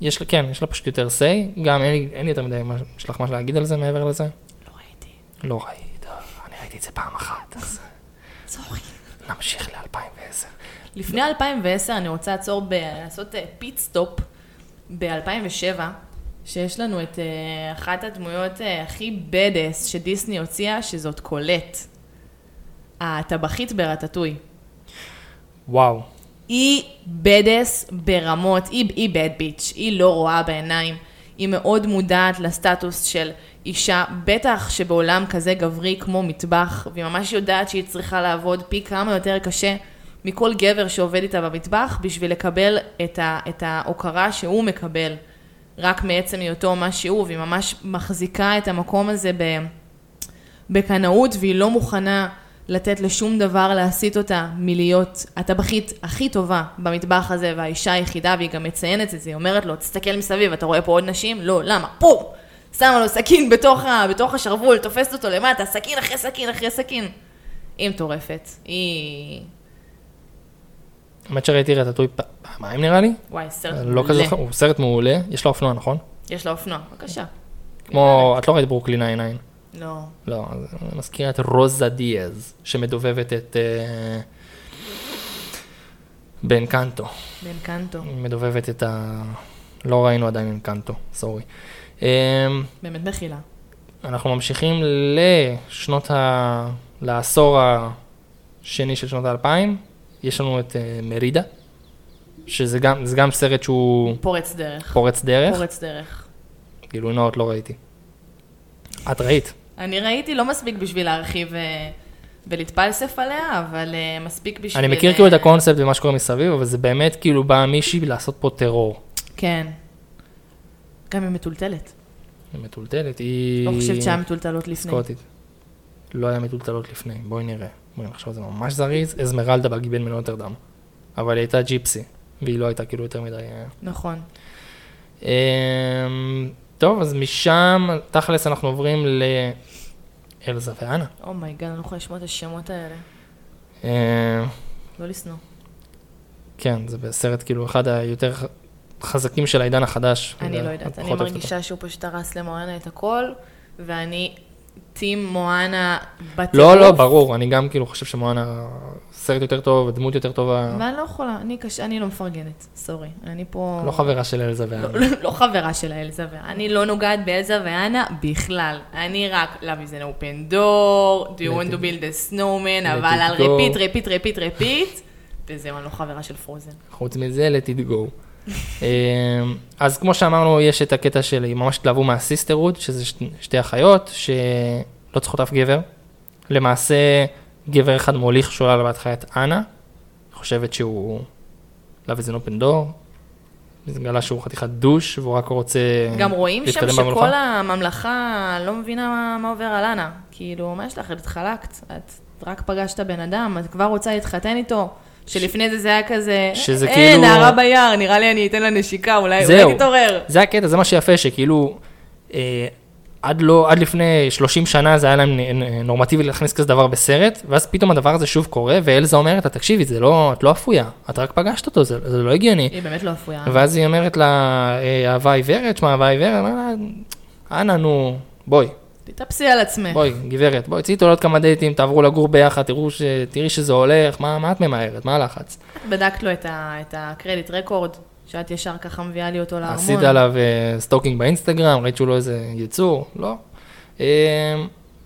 יש לה, כן, יש לה פשוט יותר say, גם אין לי, אין לי יותר מדי, מה- יש לך משהו להגיד על זה מעבר לזה?
לא ראיתי.
לא ראית, אני ראיתי את זה פעם אחת, אז
סורי.
נמשיך ל-2010.
לפני 2010 אני רוצה לעצור ב... לעשות pit stop ב-2007, שיש לנו את אה, אחת הדמויות אה, הכי badass שדיסני הוציאה, שזאת קולט. הטבחית ברטטוי.
וואו,
היא badass ברמות, היא, היא bad bitch, היא לא רואה בעיניים, היא מאוד מודעת לסטטוס של אישה, בטח שבעולם כזה גברי כמו מטבח, והיא ממש יודעת שהיא צריכה לעבוד פי כמה יותר קשה מכל גבר שעובד איתה במטבח, בשביל לקבל את, ה, את ההוקרה שהוא מקבל, רק מעצם היותו מה שהוא, והיא ממש מחזיקה את המקום הזה. בקנאות והיא לא מוכנה לתת לשום דבר להסיט אותה מלהיות הטבחית הכי טובה במטבח הזה והאישה היחידה והיא גם מציינת את זה, היא אומרת לו, תסתכל מסביב, אתה רואה פה עוד נשים? לא, למה? פה! שמה לו סכין בתוך, בתוך השרוול, תופסת אותו למטה, סכין אחרי סכין אחרי סכין. היא מטורפת, היא...
האמת שראיתי רטטוי פעמיים נראה לי,
וואי, סרט
לא
מעולה.
כזה, הוא סרט מעולה, יש לו אופנוע נכון?
יש לה אופנוע, בבקשה.
כמו, את לא ראית ברוקלין 99.
לא.
לא, אז אני מזכיר את רוזה דיאז, שמדובבת את אה.
בן קנטו.
היא מדובבת את ה... לא ראינו עדיין אנקנטו, סורי. אמ,
באמת מחילה.
אנחנו ממשיכים לשנות ה... לעשור השני של שנות האלפיים. יש לנו את אה, מרידה, שזה גם, גם סרט שהוא
פורץ דרך.
פורץ דרך.
פורץ דרך.
גילוי נאות לא ראיתי. את ראית?
אני ראיתי לא מספיק בשביל להרחיב אה, ולהתפלסף עליה, אבל אה, מספיק בשביל...
אני מכיר כאילו את הקונספט ומה שקורה מסביב, אבל זה באמת כאילו בא מישהי לעשות פה טרור.
כן. גם היא מתולתלת.
היא מתולתלת, היא...
לא חושבת שהיה מתולתלות לפני.
סקוטית. לא היה מתולתלות לפני, בואי נראה. בואי נחשוב, זה ממש זריז. אזמרלדה בגיבן מנוטרדם. אבל היא הייתה gypsy, והיא לא הייתה כאילו יותר מדי... אה,
נכון.
אמ, טוב, אז משם, תכלס אנחנו עוברים לאלזה ואנה.
oh my God, אני לא יכולה לשמוע את השמות האלה.
אמ,
לא לשנוא.
כן, זה בסרט כאילו אחד היותר חזקים של העידן החדש.
אני לא יודעת, אני מרגישה שהוא פשוט הרס למואנה את הכל, ואני team מואנה בטירוף.
לא, לא, ברור, אני גם כאילו חושב שמואנה סרט יותר טוב, ודמות יותר טובה.
ואני לא יכולה, אני קשה, אני לא מפרגנת, sorry. אני פה...
לא חברה של אלזה ואנה.
לא, לא חברה של האלזה ואנה. אני לא נוגעת באלזה ואנה בכלל. אני רק Love is an open door, do you want to build a snowman, אבל על repeat, repeat, repeat, repeat, וזהו, אני לא חברה של פרוזן.
חוץ מזה, let it go. אמ, אז כמו שאמרנו, יש את הקטע של, ממש התלהבו מהסיסטרוד, שזה שתי אחיות, שלא צריכות אף גבר. למעשה, גבר אחד מוליך שולל בהתחלה את אנה, חושבת שהוא an open door, מתגלה שהוא חתיכת דוש, והוא רק רוצה
גם רואים שם שכל
במלוכה.
הממלכה לא מבינה מה, מה עובר על אנה. כאילו, מה יש לך? את התחלקת. את רק פגשת בן אדם, את כבר רוצה להתחתן איתו. שלפני זה זה היה כזה,
שזה
אה,
כאילו-
נערה ביער, נראה לי אני אתן לה נשיקה, אולי,
זהו.
אולי תתעורר.
זה הקטע, זה מה שיפה, שכאילו, אה, עד, לא, עד לפני 30 שנה זה היה להם נורמטיבי להכניס כזה דבר בסרט, ואז פתאום הדבר הזה שוב קורה, ואלזה אומרת לה, תקשיבי, זה לא, את לא אפויה, את רק פגשת אותו, זה, זה לא הגיוני.
היא באמת לא אפויה.
ואז היא אומרת לה, "אה, אהבה עיוורת, שמע, אהבה עיוורת, אמרה לה, אנה, נו, בואי,
תתאפסי על עצמך.
בואי, גברת, בואי, צאי איתו לעוד כמה דייטים, תעברו לגור ביחד, תראו ש... תראי שזה הולך, מה, מה את ממהרת, מה הלחץ?
בדקת לו את ה- את ה credit record, שאת ישר ככה מביאה לי אותו לארמון.
עשית עליו אה, stalking באינסטגרם, ראית שהוא לא איזה יצור? לא.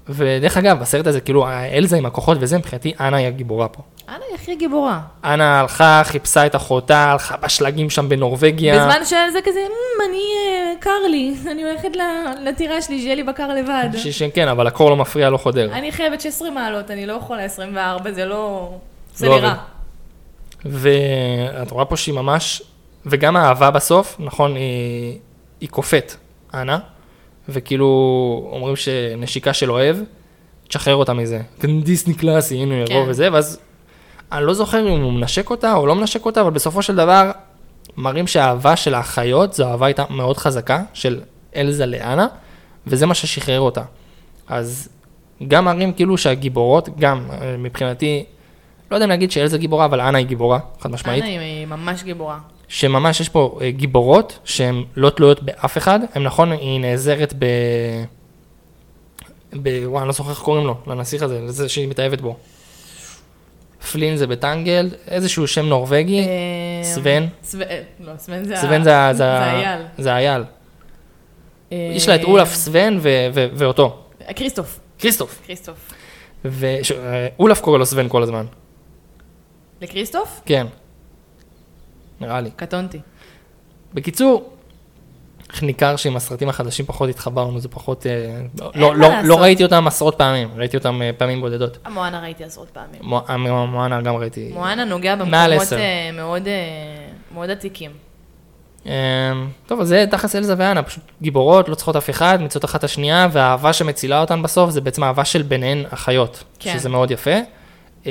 ודרך אגב, בסרט הזה, כאילו, אלזה עם הכוחות וזה, מבחינתי, אנה היא הגיבורה פה.
אנה היא הכי גיבורה.
אנה הלכה, חיפשה את אחותה, הלכה בשלגים שם בנורבגיה.
בזמן שזה כזה, "מ, אני, אה, קר לי, אני הולכת לטירה שלי, שיהיה לי בקר לבד.
ש- ש- כן, אבל הקור לא מפריע, לא חודר.
אני חייבת 16 מעלות, אני לא יכולה 24, זה לא... זה
לא
נראה.
ואת רואה פה שהיא ממש, וגם האהבה בסוף, נכון, היא, היא קופאת, אנה, וכאילו אומרים שנשיקה של אוהב, תשחרר אותה מזה. דיסני קלאסי, הנה הוא יבוא
כן.
וזה, ואז אני לא זוכר אם הוא מנשק אותה או לא מנשק אותה, אבל בסופו של דבר מראים שהאהבה של האחיות, זו אהבה הייתה מאוד חזקה, של אלזה לאנה, וזה מה ששחרר אותה. אז גם מראים כאילו שהגיבורות, גם אה, מבחינתי, לא יודע אם להגיד שאלזה גיבורה, אבל אנה היא גיבורה, חד משמעית.
אנה היא ממש גיבורה.
שממש יש פה אה, גיבורות שהן לא תלויות באף אחד, הן נכון, היא נעזרת ב... ב... וואי, אני לא זוכר איך קוראים לו, לנסיך הזה, לזה שהיא מתאהבת בו. פלין זה בטנגל, איזשהו שם נורבגי,
אה,
סוון.
סוון, אה, לא, סוון זה
סוון
אייל.
זה אייל.
אה,
יש לה את אולף סוון ואותו,
כריסטוף,
כריסטוף.
כריסטוף.
ואולף קורא לו סוון כל הזמן,
לכריסטוף?
כן. נראה לי.
קטונתי.
בקיצור, איך ניכר שעם הסרטים החדשים פחות התחברנו, זה פחות... אה, לא, לא,
לעשות.
לא ראיתי אותם עשרות פעמים, ראיתי אותם אה, פעמים בודדות.
המואנה ראיתי עשרות פעמים.
מו- אה, מואנה גם ראיתי.
מואנה נוגע במקומות. אה, מאוד, מאוד עתיקים.
אמ, טוב, אז זה תכלס אלזה ואנה, פשוט גיבורות, לא צריכות אף אחד, מוצאות אחת השנייה, והאהבה שמצילה אותן בסוף זה בעצם האהבה של ביניהן אחיות,
כן.
שזה מאוד יפה. אמ,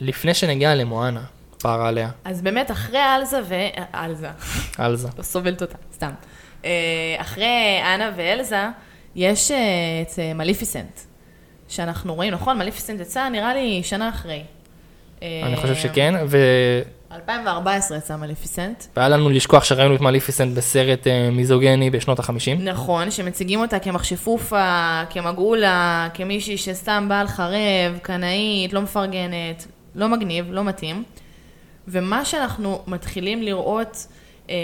לפני שנגיע למואנה, פערה עליה,
אז באמת, אחרי אלזה ו... אלזה.
אלזה.
לא סובלת אותה, סתם. אה, אחרי אנה ואלזה, יש אה, את אה, מליפיסנט, שאנחנו רואים, נכון? מליפיסנט יצא, נראה לי, שנה אחרי.
אני חושב שכן, ו...
2014 יצא מליפיסנט.
והיה לנו לשכוח שראינו את מליפיסנט בסרט מיזוגני בשנות ה-50.
נכון, שמציגים אותה כמכשפופה, כמגעולה, כמישהי שסתם באה לחרב, קנאית, לא מפרגנת, לא מגניב, לא מתאים. ומה שאנחנו מתחילים לראות, אה,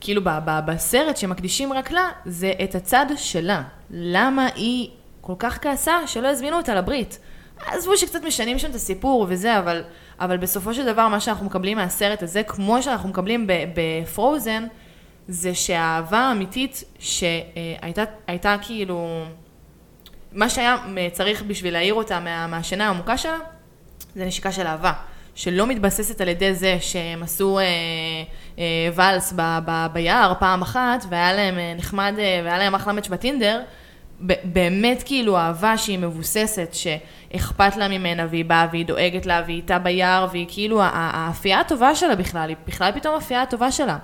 כאילו ב- ב- בסרט שמקדישים רק לה, זה את הצד שלה. למה היא כל כך כעסה שלא הזמינו אותה לברית. עזבו שקצת משנים שם את הסיפור וזה, אבל, אבל בסופו של דבר מה שאנחנו מקבלים מהסרט הזה, כמו שאנחנו מקבלים בפרוזן, זה שהאהבה האמיתית שהייתה הייתה כאילו, מה שהיה צריך בשביל להעיר אותה מה, מהשינה העמוקה שלה, זה נשיקה של אהבה. שלא מתבססת על ידי זה שהם עשו אה, אה, ואלס ב, ב, ביער פעם אחת, והיה להם אה, נחמד, אה, והיה להם אחלה מאץ' בטינדר, באמת כאילו אהבה שהיא מבוססת, שאכפת לה ממנה, והיא באה והיא דואגת לה, והיא איתה ביער, והיא כאילו, האפייה הטובה שלה בכלל, היא בכלל פתאום האפייה הטובה שלה.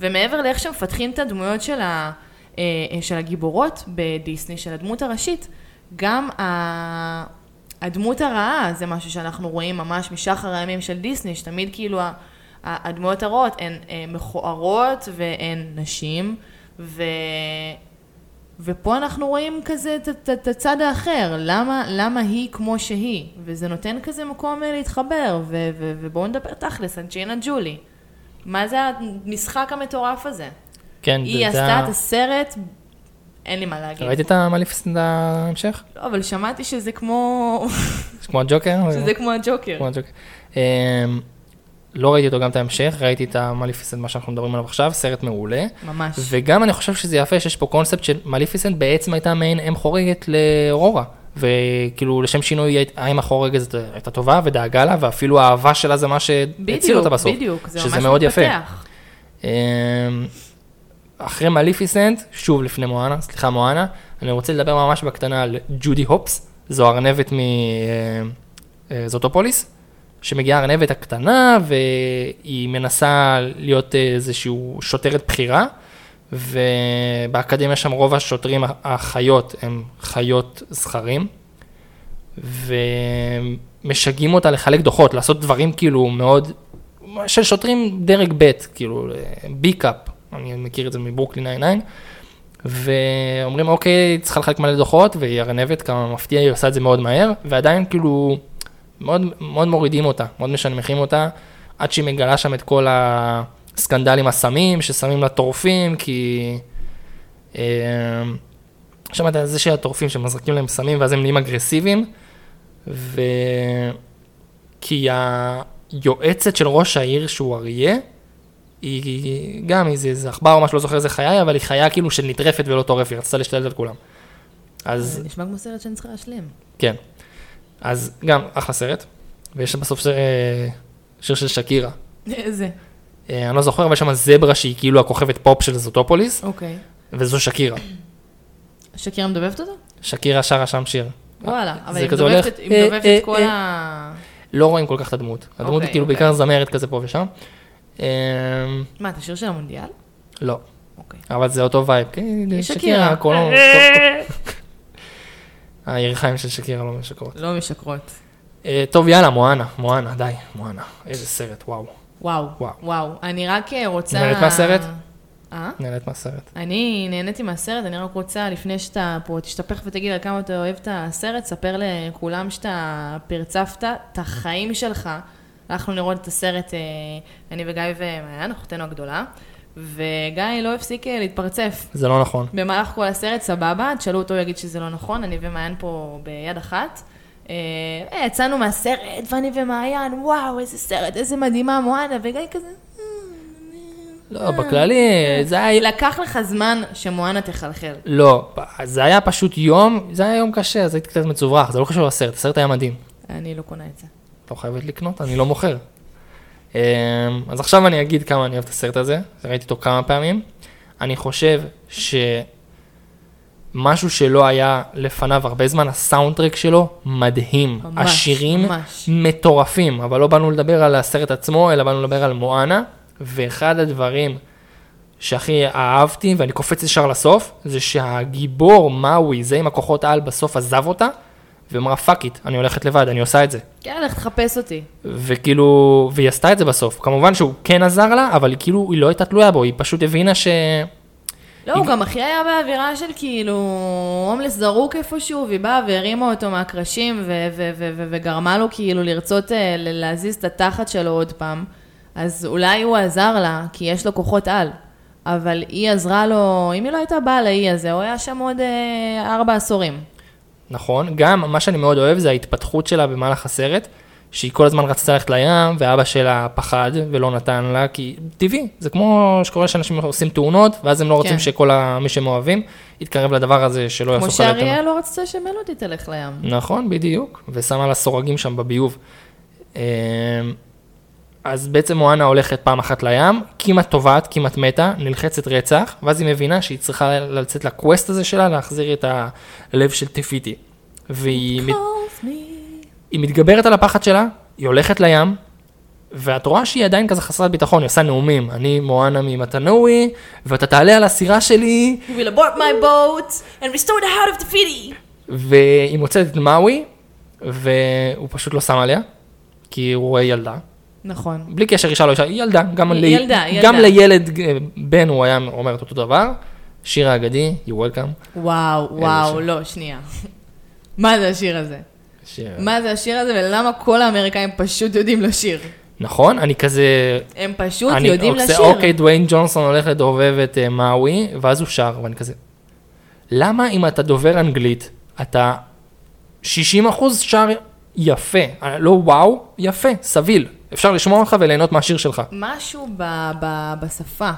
ומעבר לאיך שמפתחים את הדמויות של, ה- אה, של הגיבורות בדיסני, של הדמות הראשית, גם ה- הדמות הרעה זה משהו שאנחנו רואים ממש משחר הימים של דיסני, שתמיד כאילו הדמויות הרעות הן אה, מכוערות והן נשים, ו... ופה אנחנו רואים כזה את- הצד האחר, למה, למה היא כמו שהיא, וזה נותן כזה מקום אה, להתחבר, ו- ו- ובואו נדבר תכלס, אנג'ינה ג'ולי. מה זה המשחק המטורף הזה?
כן,
היא
זה-
עשתה את הסרט, אין לי מה להגיד.
ראית את ההמשך?
לא, אבל שמעתי שזה כמו,
זה כמו הג'וקר?
שזה כמו הג'וקר.
כמו הג'וקר. אמ, לא ראיתי אותו גם את ההמשך, ראיתי את המליפיסנט, מה שאנחנו מדברים עליו עכשיו, סרט מעולה.
ממש.
וגם אני חושב שזה יפה שיש פה קונספט של מליפיסנט בעצם הייתה מעין אם חורגת לאורורה. וכאילו לשם שינוי האם החורגת הזאת הייתה טובה ודאגה לה, ואפילו האהבה שלה זה מה שהציל
בדיוק,
אותה בסוף.
בדיוק, זה
שזה
ממש
מאוד יפה. אחרי מליפיסנט, שוב לפני מואנה, סליחה מואנה, אני רוצה לדבר ממש בקטנה על ג'ודי הופס, זו ארנבת מזוטופוליס, שמגיעה הארנבת הקטנה והיא מנסה להיות איזשהו שוטרת בכירה, ובאקדמיה שם רוב השוטרים החיות הם חיות זכרים, ומשגעים אותה לחלק דוחות, לעשות דברים כאילו מאוד, של שוטרים דרג ב', כאילו בי-קאפ, אני מכיר את זה מברוקלין 99, ואומרים אוקיי, צריכה לחלק מלא דוחות, והיא ארנבת, כמה מפתיע, היא עושה את זה מאוד מהר, ועדיין כאילו מאוד, מאוד מורידים אותה, מאוד משנמכים אותה, עד שהיא מגלה שם את כל הסקנדל עם הסמים, ששמים לה טורפים, כי... אה, שמעת על זה שהטורפים שמזרקים להם סמים ואז הם נהיים אגרסיביים, ו... כי היועצת של ראש העיר שהוא אריה, היא גם איזה, איזה עכבר או משהו, לא זוכר איזה חיה היא, אבל היא חיה כאילו של נטרפת ולא טורפת, היא רצתה להשתלט על כולם. אז
נשמע כמו סרט שאני צריכה להשלים.
כן. אז גם אחלה סרט, ויש בסוף שיר, אה, שיר של שקירה.
איזה?
אה, אני לא זוכר, אבל יש שם זברה שהיא כאילו הכוכבת פופ של זוטופוליס,
אוקיי.
וזו שקירה.
שקירה מדובבת אותו?
שקירה שרה שם שיר.
וואלה, אבל היא מדובבת את- היא
אה,
את
גזל.
ה...
לא רואים כל כך את הדמות. הדמות
אוקיי,
היא כאילו
אוקיי.
בעיקר זמרת כזה פה ושם. אה,
מה, את השיר של המונדיאל?
לא,
אוקיי.
אבל זה אותו vibe. כן,
שקירה.
שקירה, כל... כל- הירכיים של שקירה לא משקרות.
לא משקרות.
אה, טוב, יאללה, מואנה, מואנה, די, מואנה. איזה סרט, וואו.
וואו,
וואו.
וואו. אני רק אה, רוצה...
נהנית מהסרט?
אה?
נהנית מהסרט.
אני נהניתי מהסרט, אני רק רוצה, לפני שאתה פה תשתפך ותגיד על כמה אתה אוהב את הסרט, ספר לכולם שאתה פרצפת את החיים שלך. הלכנו לראות את הסרט, אה, אני וגיא ומעיין, אחותנו הגדולה, וגיא לא הפסיק אה, להתפרצף.
זה לא נכון.
במהלך כל הסרט, סבבה, תשאלו אותו, הוא יגיד שזה לא נכון, אני ומעיין פה ביד אחת. אה, יצאנו מהסרט, ואני ומעיין, וואו, איזה סרט, איזה מדהימה מואנה, וגיא כזה...
לא, בכללי, זה היה...
לקח לך זמן שמואנה תחלחל.
לא, זה היה פשוט יום, זה היה יום קשה, אז הייתי קצת מצוברח, זה לא קשור לסרט, הסרט היה מדהים.
אני לא קונה את זה.
לא חייבת לקנות, אני לא מוכר. אמ, אז עכשיו אני אגיד כמה אני אוהב את הסרט הזה, ראיתי אותו כמה פעמים. אני חושב שמשהו שלא היה לפניו הרבה זמן, הסאונדטרק שלו מדהים.
ממש,
השירים
ממש.
מטורפים, אבל לא באנו לדבר על הסרט עצמו, אלא באנו לדבר על מואנה, ואחד הדברים שהכי אהבתי, ואני קופץ ישר לסוף, זה שהגיבור מאווי, זה עם הכוחות על, בסוף עזב אותה, ואמרה fuck it, אני הולכת לבד, אני עושה את זה.
כן, לך תחפש אותי.
וכאילו, והיא עשתה את זה בסוף. כמובן שהוא כן עזר לה, אבל היא כאילו, היא לא הייתה תלויה בו, היא פשוט הבינה ש...
לא, הוא גם הכי היה באווירה של כאילו, הומלס זרוק איפשהו, והיא באה והרימה אותו מהקרשים, ו- ו- ו- וגרמה לו כאילו לרצות אה, להזיז את התחת שלו עוד פעם. אז אולי הוא עזר לה, כי יש לו כוחות על. אבל היא עזרה לו, אם היא לא הייתה באה לאי הזה, הוא היה שם עוד אה, ארבע עשורים.
נכון, גם מה שאני מאוד אוהב זה ההתפתחות שלה במהלך הסרט, שהיא כל הזמן רצתה ללכת לים, ואבא שלה פחד ולא נתן לה, כי טבעי, זה כמו שקורה שאנשים עושים תאונות, ואז הם לא רוצים
כן.
שכל ה- מי שהם אוהבים יתקרב לדבר הזה, שלא
כמו
יעשו חלטה.
שאריאל לא רצתה שמלודי תלך לים.
נכון, בדיוק, ושמה לה סורגים שם בביוב. אז בעצם מואנה הולכת פעם אחת לים, כמעט טובעת, כמעט מתה, נלחצת רצח, ואז היא מבינה שהיא צריכה לצאת לקווסט הזה שלה, להחזיר את הלב של טפיטי. והיא מת-. היא מתגברת על הפחד שלה, היא הולכת לים, ואת רואה שהיא עדיין כזה חסרת ביטחון, היא עושה נאומים. אני מואנה ממתנאווי, ואתה תעלה על הסירה שלי,
We will abort my boat and restore the heart of the city.
והיא מוצאת את מאווי, והוא פשוט לא שם עליה, כי הוא רואה ילדה.
נכון.
בלי קשר אישה לא אישה, היא ילדה, גם,
היא
לי,
ילדה,
גם
ילדה.
לילד בן הוא היה אומר את אותו דבר. שיר האגדי, you welcome.
וואו, וואו. לא, שנייה. מה זה השיר הזה?
שיר.
מה זה השיר הזה ולמה כל האמריקאים פשוט יודעים לשיר?
נכון, אני כזה,
הם פשוט
אני
יודעים
עושה,
לשיר.
אוקיי, דוויין ג'ונסון הולך לדובב את אה, מאווי, ואז הוא שר, ואני כזה, למה אם אתה דובר אנגלית, אתה 60 אחוז שר יפה, אה, לא וואו, יפה, סביל, אפשר לשמוע אותך וליהנות מהשיר שלך.
משהו ב- ב- בשפה.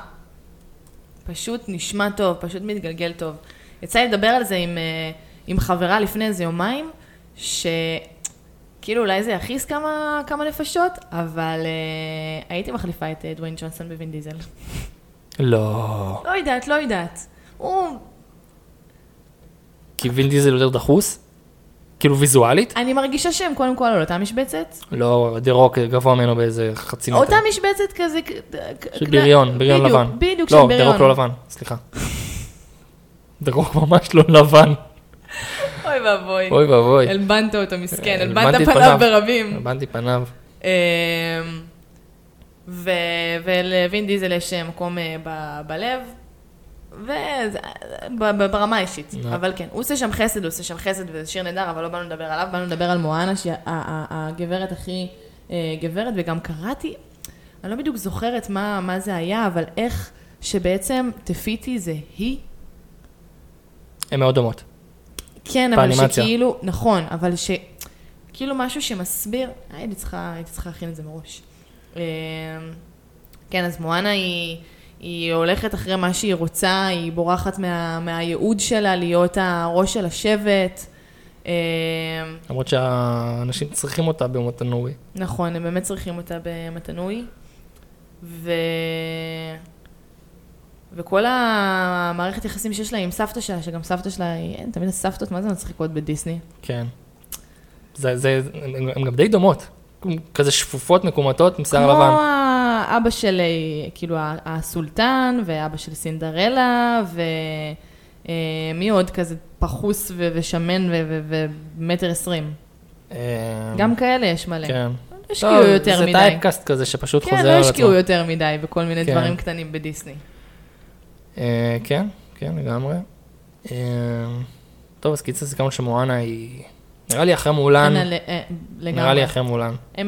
פשוט נשמע טוב, פשוט מתגלגל טוב. יצא לי לדבר על זה עם, אה, עם חברה לפני איזה יומיים, שכאילו אולי זה יכעיס כמה, כמה נפשות, אבל uh, הייתי מחליפה את אה, דוויין ג'ונסון בווין דיזל.
לא.
לא יודעת, לא יודעת. הוא,
כי וין דיזל יותר דחוס? כאילו ויזואלית?
אני מרגישה שהם קודם כל על אותה משבצת.
לא, דה רוק גבוה ממנו באיזה חצי מטר.
אותה משבצת כזה...
של בריון, בריון לבן.
בדיוק, של
לא,
בריון.
דה רוק לא לבן, סליחה. דה רוק ממש לא לבן.
אוי ואבוי.
אוי ואבוי.
הלבנת אותו מסכן,
הלבנתי
הלבנת פניו. ברבים.
הלבנתי פניו.
אמ, ו- ולווין דיזל יש מקום אה, ב- בלב, וברמה האישית,
נו.
אבל כן, הוא עושה שם חסד, הוא עושה שם חסד, וזה שיר נהדר, אבל לא באנו לדבר עליו, באנו לדבר על מואנה, שהיא הגברת הכי אה, גברת, וגם קראתי, אני לא בדיוק זוכרת מה, מה זה היה, אבל איך שבעצם תפיתי זה היא,
הן מאוד דומות.
כן, אבל. שכאילו, נכון, אבל ש... כאילו משהו שמסביר, הייתי צריכה, הייתי צריכה להכין את זה מראש. אמ, כן, אז מואנה היא, היא הולכת אחרי מה שהיא רוצה, היא בורחת מה, מהייעוד שלה להיות הראש של השבט. אמ,
למרות שהאנשים צריכים אותה במותנורי.
נכון, הם באמת צריכים אותה במתנוי. ו... וכל המערכת יחסים שיש לה עם סבתא שלה, שגם סבתא שלה היא, אין, תמיד הסבתות, מה זה מצחיקות בדיסני?
כן. זה, זה, הן גם די דומות. כזה שפופות, מקומטות, עם שיער לבן.
כמו האבא של, אה, כאילו, הסולטן, ואבא של סינדרלה, ומי עוד כזה פחוס ו- ושמן ומטר עשרים.
אה,
גם כאלה יש מלא.
כן.
לא השקיעו יותר
זה
מדי.
טייפקאסט כזה שפשוט
כן,
חוזר
לא
על עצמו.
השקיעו יותר מדי בכל מיני
כן.
דברים קטנים בדיסני.
אה, כן, כן, לגמרי. אה, טוב, אז קיצר סיכמנו שמואנה היא... נראה לי אחרי מולן,
אה,
נראה. לי אחרי מולן.
אה,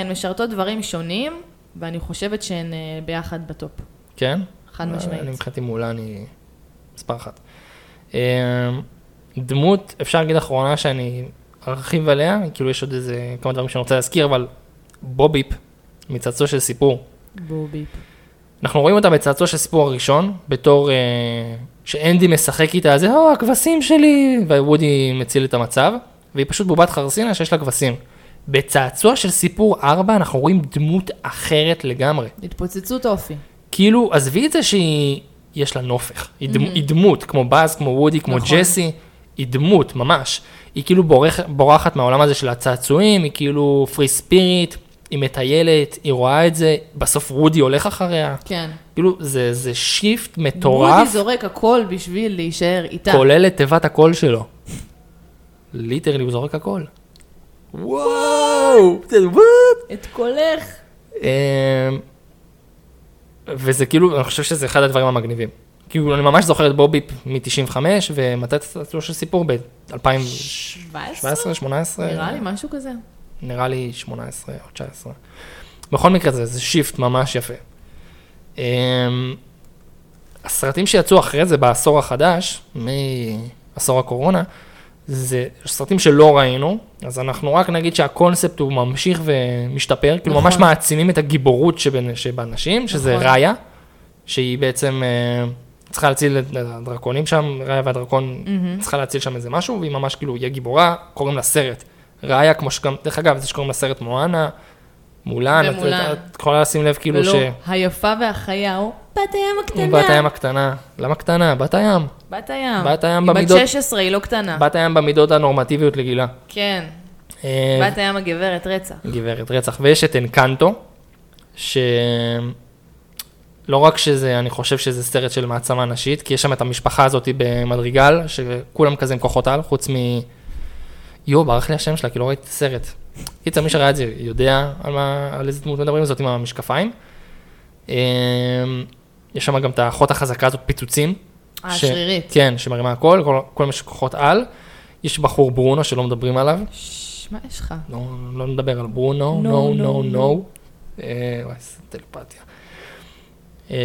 הן משרתות דברים שונים, ואני חושבת שהן אה, ביחד בטופ.
כן?
חד משמעית.
אני מבחינתי מולן היא מספר אחת. אה, דמות, אפשר להגיד אחרונה שאני ארחיב עליה, כאילו יש עוד איזה כמה דברים שאני רוצה להזכיר, אבל בוביפ, מצעצוע של סיפור.
בוביפ.
אנחנו רואים אותה בצעצוע של סיפור הראשון, בתור אה, שאנדי משחק איתה, זה, או, הכבשים שלי, ווודי מציל את המצב, והיא פשוט בובת חרסינה שיש לה כבשים. בצעצוע של סיפור 4 אנחנו רואים דמות אחרת לגמרי.
התפוצצות אופי.
כאילו, עזבי את זה שהיא, יש לה נופך. היא, דמ, היא דמות, כמו באז, כמו וודי, כמו
נכון.
ג'סי, היא דמות, ממש. היא כאילו בורח, בורחת מהעולם הזה של הצעצועים, היא כאילו פרי ספיריט, היא מטיילת, היא רואה את זה, בסוף וודי הולך אחריה.
כן.
כאילו, זה, זה
shift
מטורף,
זורק הכל בשביל להישאר איתה.
כולל את תיבת הקול שלו. literally, הוא זורק הכל. וואו! what?
את קולך.
אמ, וזה כאילו, אני חושב שזה אחד הדברים המגניבים. כאילו, אני ממש זוכר את בו פיפ מ-95, ומתי יצא צעצוע של סיפור? ב-2017,
17?
18?
נראה לי משהו כזה.
נראה לי 18 או 19. בכל מקרה זה, זה shift ממש יפה. Um, הסרטים שיצאו אחרי זה בעשור החדש, מעשור הקורונה, זה סרטים שלא ראינו, אז אנחנו רק נגיד שהקונספט הוא ממשיך ומשתפר, כאילו
נכון.
ממש מעצימים את הגיבורות שבאנשים, שזה
נכון.
ראיה, שהיא בעצם אה, צריכה להציל את הדרקונים שם, ראיה והדרקון
מהמם.
צריכה להציל שם איזה משהו, והיא ממש כאילו, היא הגיבורה, קוראים לה סרט. ראיה, כמו שגם, דרך אגב, זה שקוראים לה סרט מואנה, מולן,
ומולן.
את את יכולה לשים לב כאילו ש...
ולא, היפה והחיה, או בת הים הקטנה.
בת הים הקטנה. למה קטנה? בת הים.
בת הים.
בת הים
היא
במידות-
בת 16, היא לא קטנה.
בת הים במידות הנורמטיביות לגילה.
כן,
אה,
בת הים הגברת, רצח.
גברת רצח. ויש את אנקנטו, שלא רק שזה, אני חושב שזה סרט של מעצמה נשית, כי יש שם את המשפחה הזאת במדריגל, שכולם כזה עם כוחות על, חוץ מ... יואו, ברח לי השם שלה, כי לא ראיתי את הסרט. קיצר, מי שראה את זה יודע על, מה, על איזה דמות מדברים, זאת עם המשקפיים. אה, יש שם גם את האחות החזקה הזאת, פיצוצים. ש-
השרירית.
כן, שמרימה הכל, כל- כולם יש כוחות על. יש בחור ברונו שלא מדברים עליו.
ש- מה יש לך?
לא, לא נדבר על ברונו, נו, נו. נו. אה, וואי, איזה טלפתיה. אה,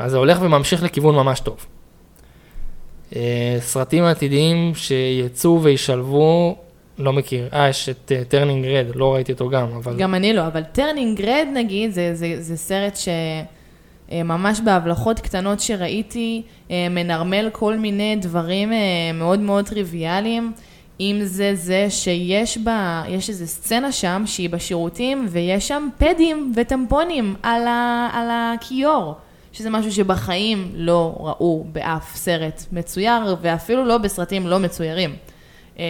אז זה הולך וממשיך לכיוון ממש טוב. אה, סרטים עתידיים שיצאו וישלבו, לא מכיר. אה, יש את Turning Red, לא ראיתי אותו גם, אבל...
גם אני לא, אבל Turning Red נגיד, זה, זה, זה סרט שממש בהבלחות קטנות שראיתי, אה, מנרמל כל מיני דברים אה, מאוד מאוד טריוויאליים. אם זה זה שיש בה, יש איזו סצנה שם שהיא בשירותים ויש שם פדים וטמפונים על, ה, על הכיור, שזה משהו שבחיים לא ראו באף סרט מצויר ואפילו לא בסרטים לא מצוירים. אה,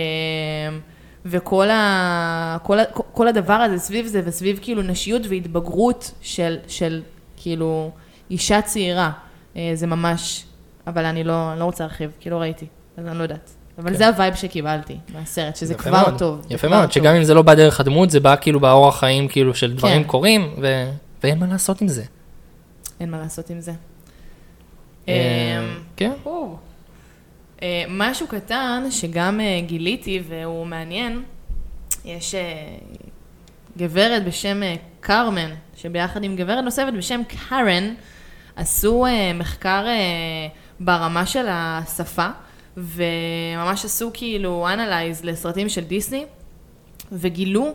וכל ה, כל, כל הדבר הזה סביב זה וסביב כאילו נשיות והתבגרות של, של כאילו אישה צעירה, אה, זה ממש, אבל אני לא, אני לא רוצה להרחיב, כי לא ראיתי, אז אני לא יודעת. אבל
כן.
זה ה vibe שקיבלתי מהסרט, שזה כבר
מאוד,
טוב.
יפה מאוד,
טוב.
שגם אם זה לא בא דרך הדמות, זה בא כאילו באורח חיים כאילו של דברים
כן.
קורים, ו... ואין מה לעשות עם זה.
אין מה לעשות עם זה.
אה,
אמ,
כן,
משהו קטן שגם אה, גיליתי והוא מעניין, יש אה, גברת בשם אה, קרמן, שביחד עם גברת נוספת בשם קארן, עשו אה, מחקר אה, ברמה של השפה, וממש עשו כאילו אנלייז לסרטים של דיסני, וגילו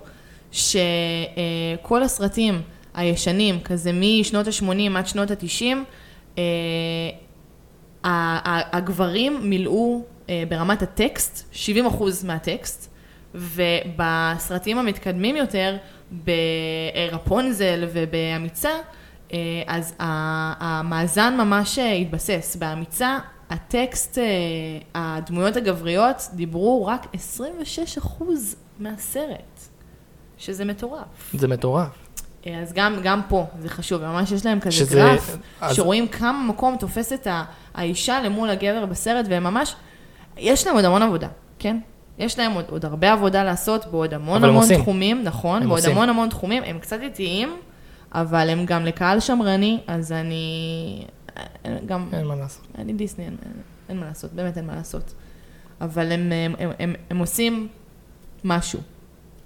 שכל הסרטים הישנים, כזה משנות ה-80 עד שנות ה-90, ה- ה- הגברים מילאו אה, ברמת הטקסט 70% מהטקסט, ובסרטים המתקדמים יותר, ברפונזל ובאמיצה, אה, אז המאזן ממש אה, התבסס. באמיצה, הטקסט, הדמויות הגבריות דיברו רק 26% מהסרט, שזה מטורף.
זה מטורף.
אה, אז גם, גם פה זה חשוב, ממש יש להם כזה
שזה-
גרף,
אז-
שרואים כמה מקום תופסת ה- האישה למול הגבר בסרט, והם ממש, יש להם עוד המון עבודה, כן? יש להם עוד, עוד הרבה עבודה לעשות בעוד המון המון
עושים.
תחומים, נכון? בעוד
עושים.
המון המון תחומים, הם קצת איטיים, אבל הם גם לקהל שמרני, אז אני... אה, גם...
אין מה לעשות.
אני דיסני, אין, אין מה לעשות, באמת אין מה לעשות. אבל הם, הם, הם, הם, הם עושים משהו.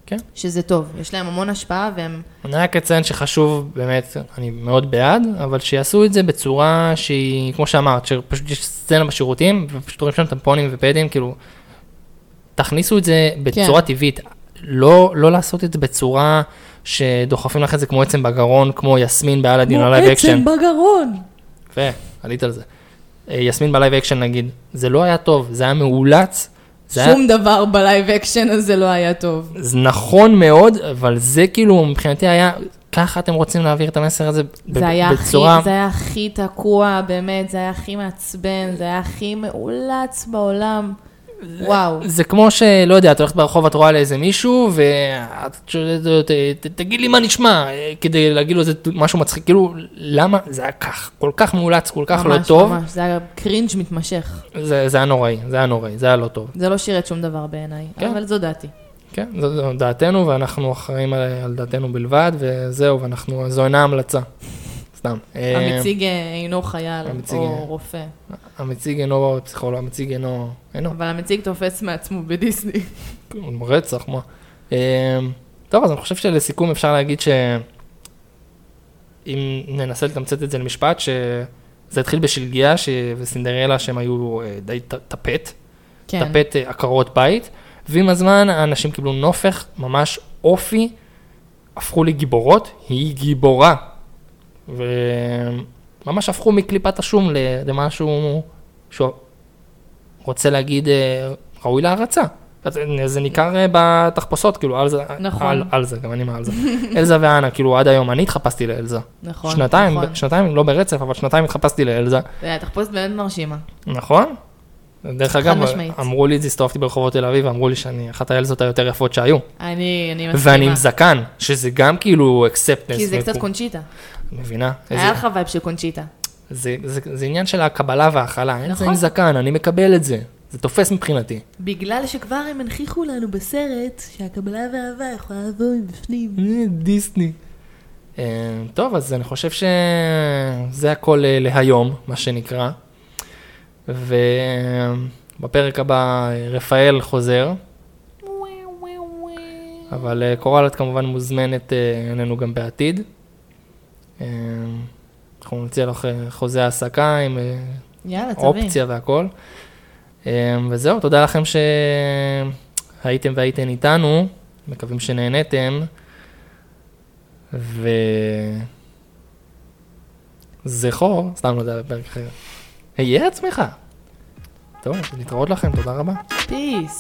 כן.
שזה טוב, יש להם המון השפעה והם...
אני רק אציין שחשוב, באמת, אני מאוד בעד, אבל שיעשו את זה בצורה שהיא, כמו שאמרת, שפשוט יש סצנה בשירותים, ופשוט רואים שם טמפונים ופדים, כאילו, תכניסו את זה בצורה
כן.
טבעית. לא, לא לעשות את זה בצורה שדוחפים לך את זה כמו עצם בגרון, כמו יסמין באלאדין ה live action.
בגרון.
יפה, עלית על זה. אה, יסמין ב live action נגיד, זה לא היה טוב, זה היה מאולץ. היה
שום דבר ב live action הזה לא היה טוב.
זה נכון מאוד, אבל זה כאילו מבחינתי היה, ככה אתם רוצים להעביר את המסר הזה ב-
זה היה,
בצורה...
הכי, זה היה הכי תקוע, באמת, זה היה הכי מעצבן, זה היה הכי מאולץ בעולם. וואו.
זה כמו שלא יודע, את הולכת ברחוב, את רואה לאיזה מישהו, ואת שואלת אותו, "ת- ת- תגיד לי מה נשמע, כדי להגיד לו איזה משהו מצחיק, כאילו, למה זה היה כך, כל כך מאולץ, כל כך לא
ממש,
טוב,
ממש, זה היה קרינג' מתמשך.
זה זה היה נוראי, זה היה נוראי, זה היה לא טוב.
זה לא שירת שום דבר בעיניי,
כן.
אבל זו דעתי.
כן, זו זו דעתנו, ואנחנו אחראים על, על דעתנו בלבד, וזהו, ואנחנו, זו אינה המלצה. סתם. אה,
המציג אה, אינו חייל
המציג,
או
אה,
רופא,
המציג אינו פסיכולוג, המציג אינו, אינו,
אבל המציג תופס מעצמו בדיסני.
רצח, מה. אה, טוב, אז אני חושב שלסיכום אפשר להגיד שאם ננסה לתמצת את זה למשפט, שזה התחיל בשלגיה ש... וסינדרלה שהם היו אה, די טפט,
כן.
טפט אה, עקרות בית, ועם הזמן האנשים קיבלו נופך, ממש אופי, הפכו לגיבורות, היא גיבורה. וממש הפכו מקליפת השום למשהו שהוא רוצה להגיד אה, ראוי להערצה. זה ניכר אה, בתחפושות, כאילו, על זה,
נכון.
על, על זה, גם אני מה על זה. אלזה ואנה, כאילו, עד היום אני התחפשתי לאלזה.
נכון,
שנתיים,
נכון.
שנתיים, לא ברצף, אבל שנתיים התחפשתי לאלזה.
זה התחפושת באמת מרשימה.
נכון? דרך אגב. אמרו לי את זה, הסתובבתי ברחובות תל אביב, אמרו לי שאני אחת האלזות היותר יפות שהיו.
אני, אני מסכימה.
ואני עם זקן, שזה גם כאילו אקספטנס.
כי זה קצת קונצ'יטה.
מבינה?
היה לך vibe של קונצ'יטה.
זה, זה, זה עניין של הקבלה וההכלה, אין זה
נכון.
עם זקן, אני מקבל את זה. זה תופס מבחינתי.
בגלל שכבר הם הנכיחו לנו בסרט שהקבלה והאהבה יכולה לבוא מבפנים.
אה, דיסני. אה, טוב, אז אני חושב שזה הכל אה, להיום, מה שנקרא. ובפרק הבא רפאל חוזר, אבל קורל את כמובן מוזמנת אלינו גם בעתיד. אמ, אנחנו נציע לך אה, חוזה העסקה עם אה,
יאללה,
אופציה והכל. אמ, וזהו, תודה לכם שהייתם והייתן איתנו, מקווים שנהניתם, וזכור, סתם לא יודע, בפרק אחר. היה עצמך. טוב, נתראות לכם, תודה רבה.
פיס.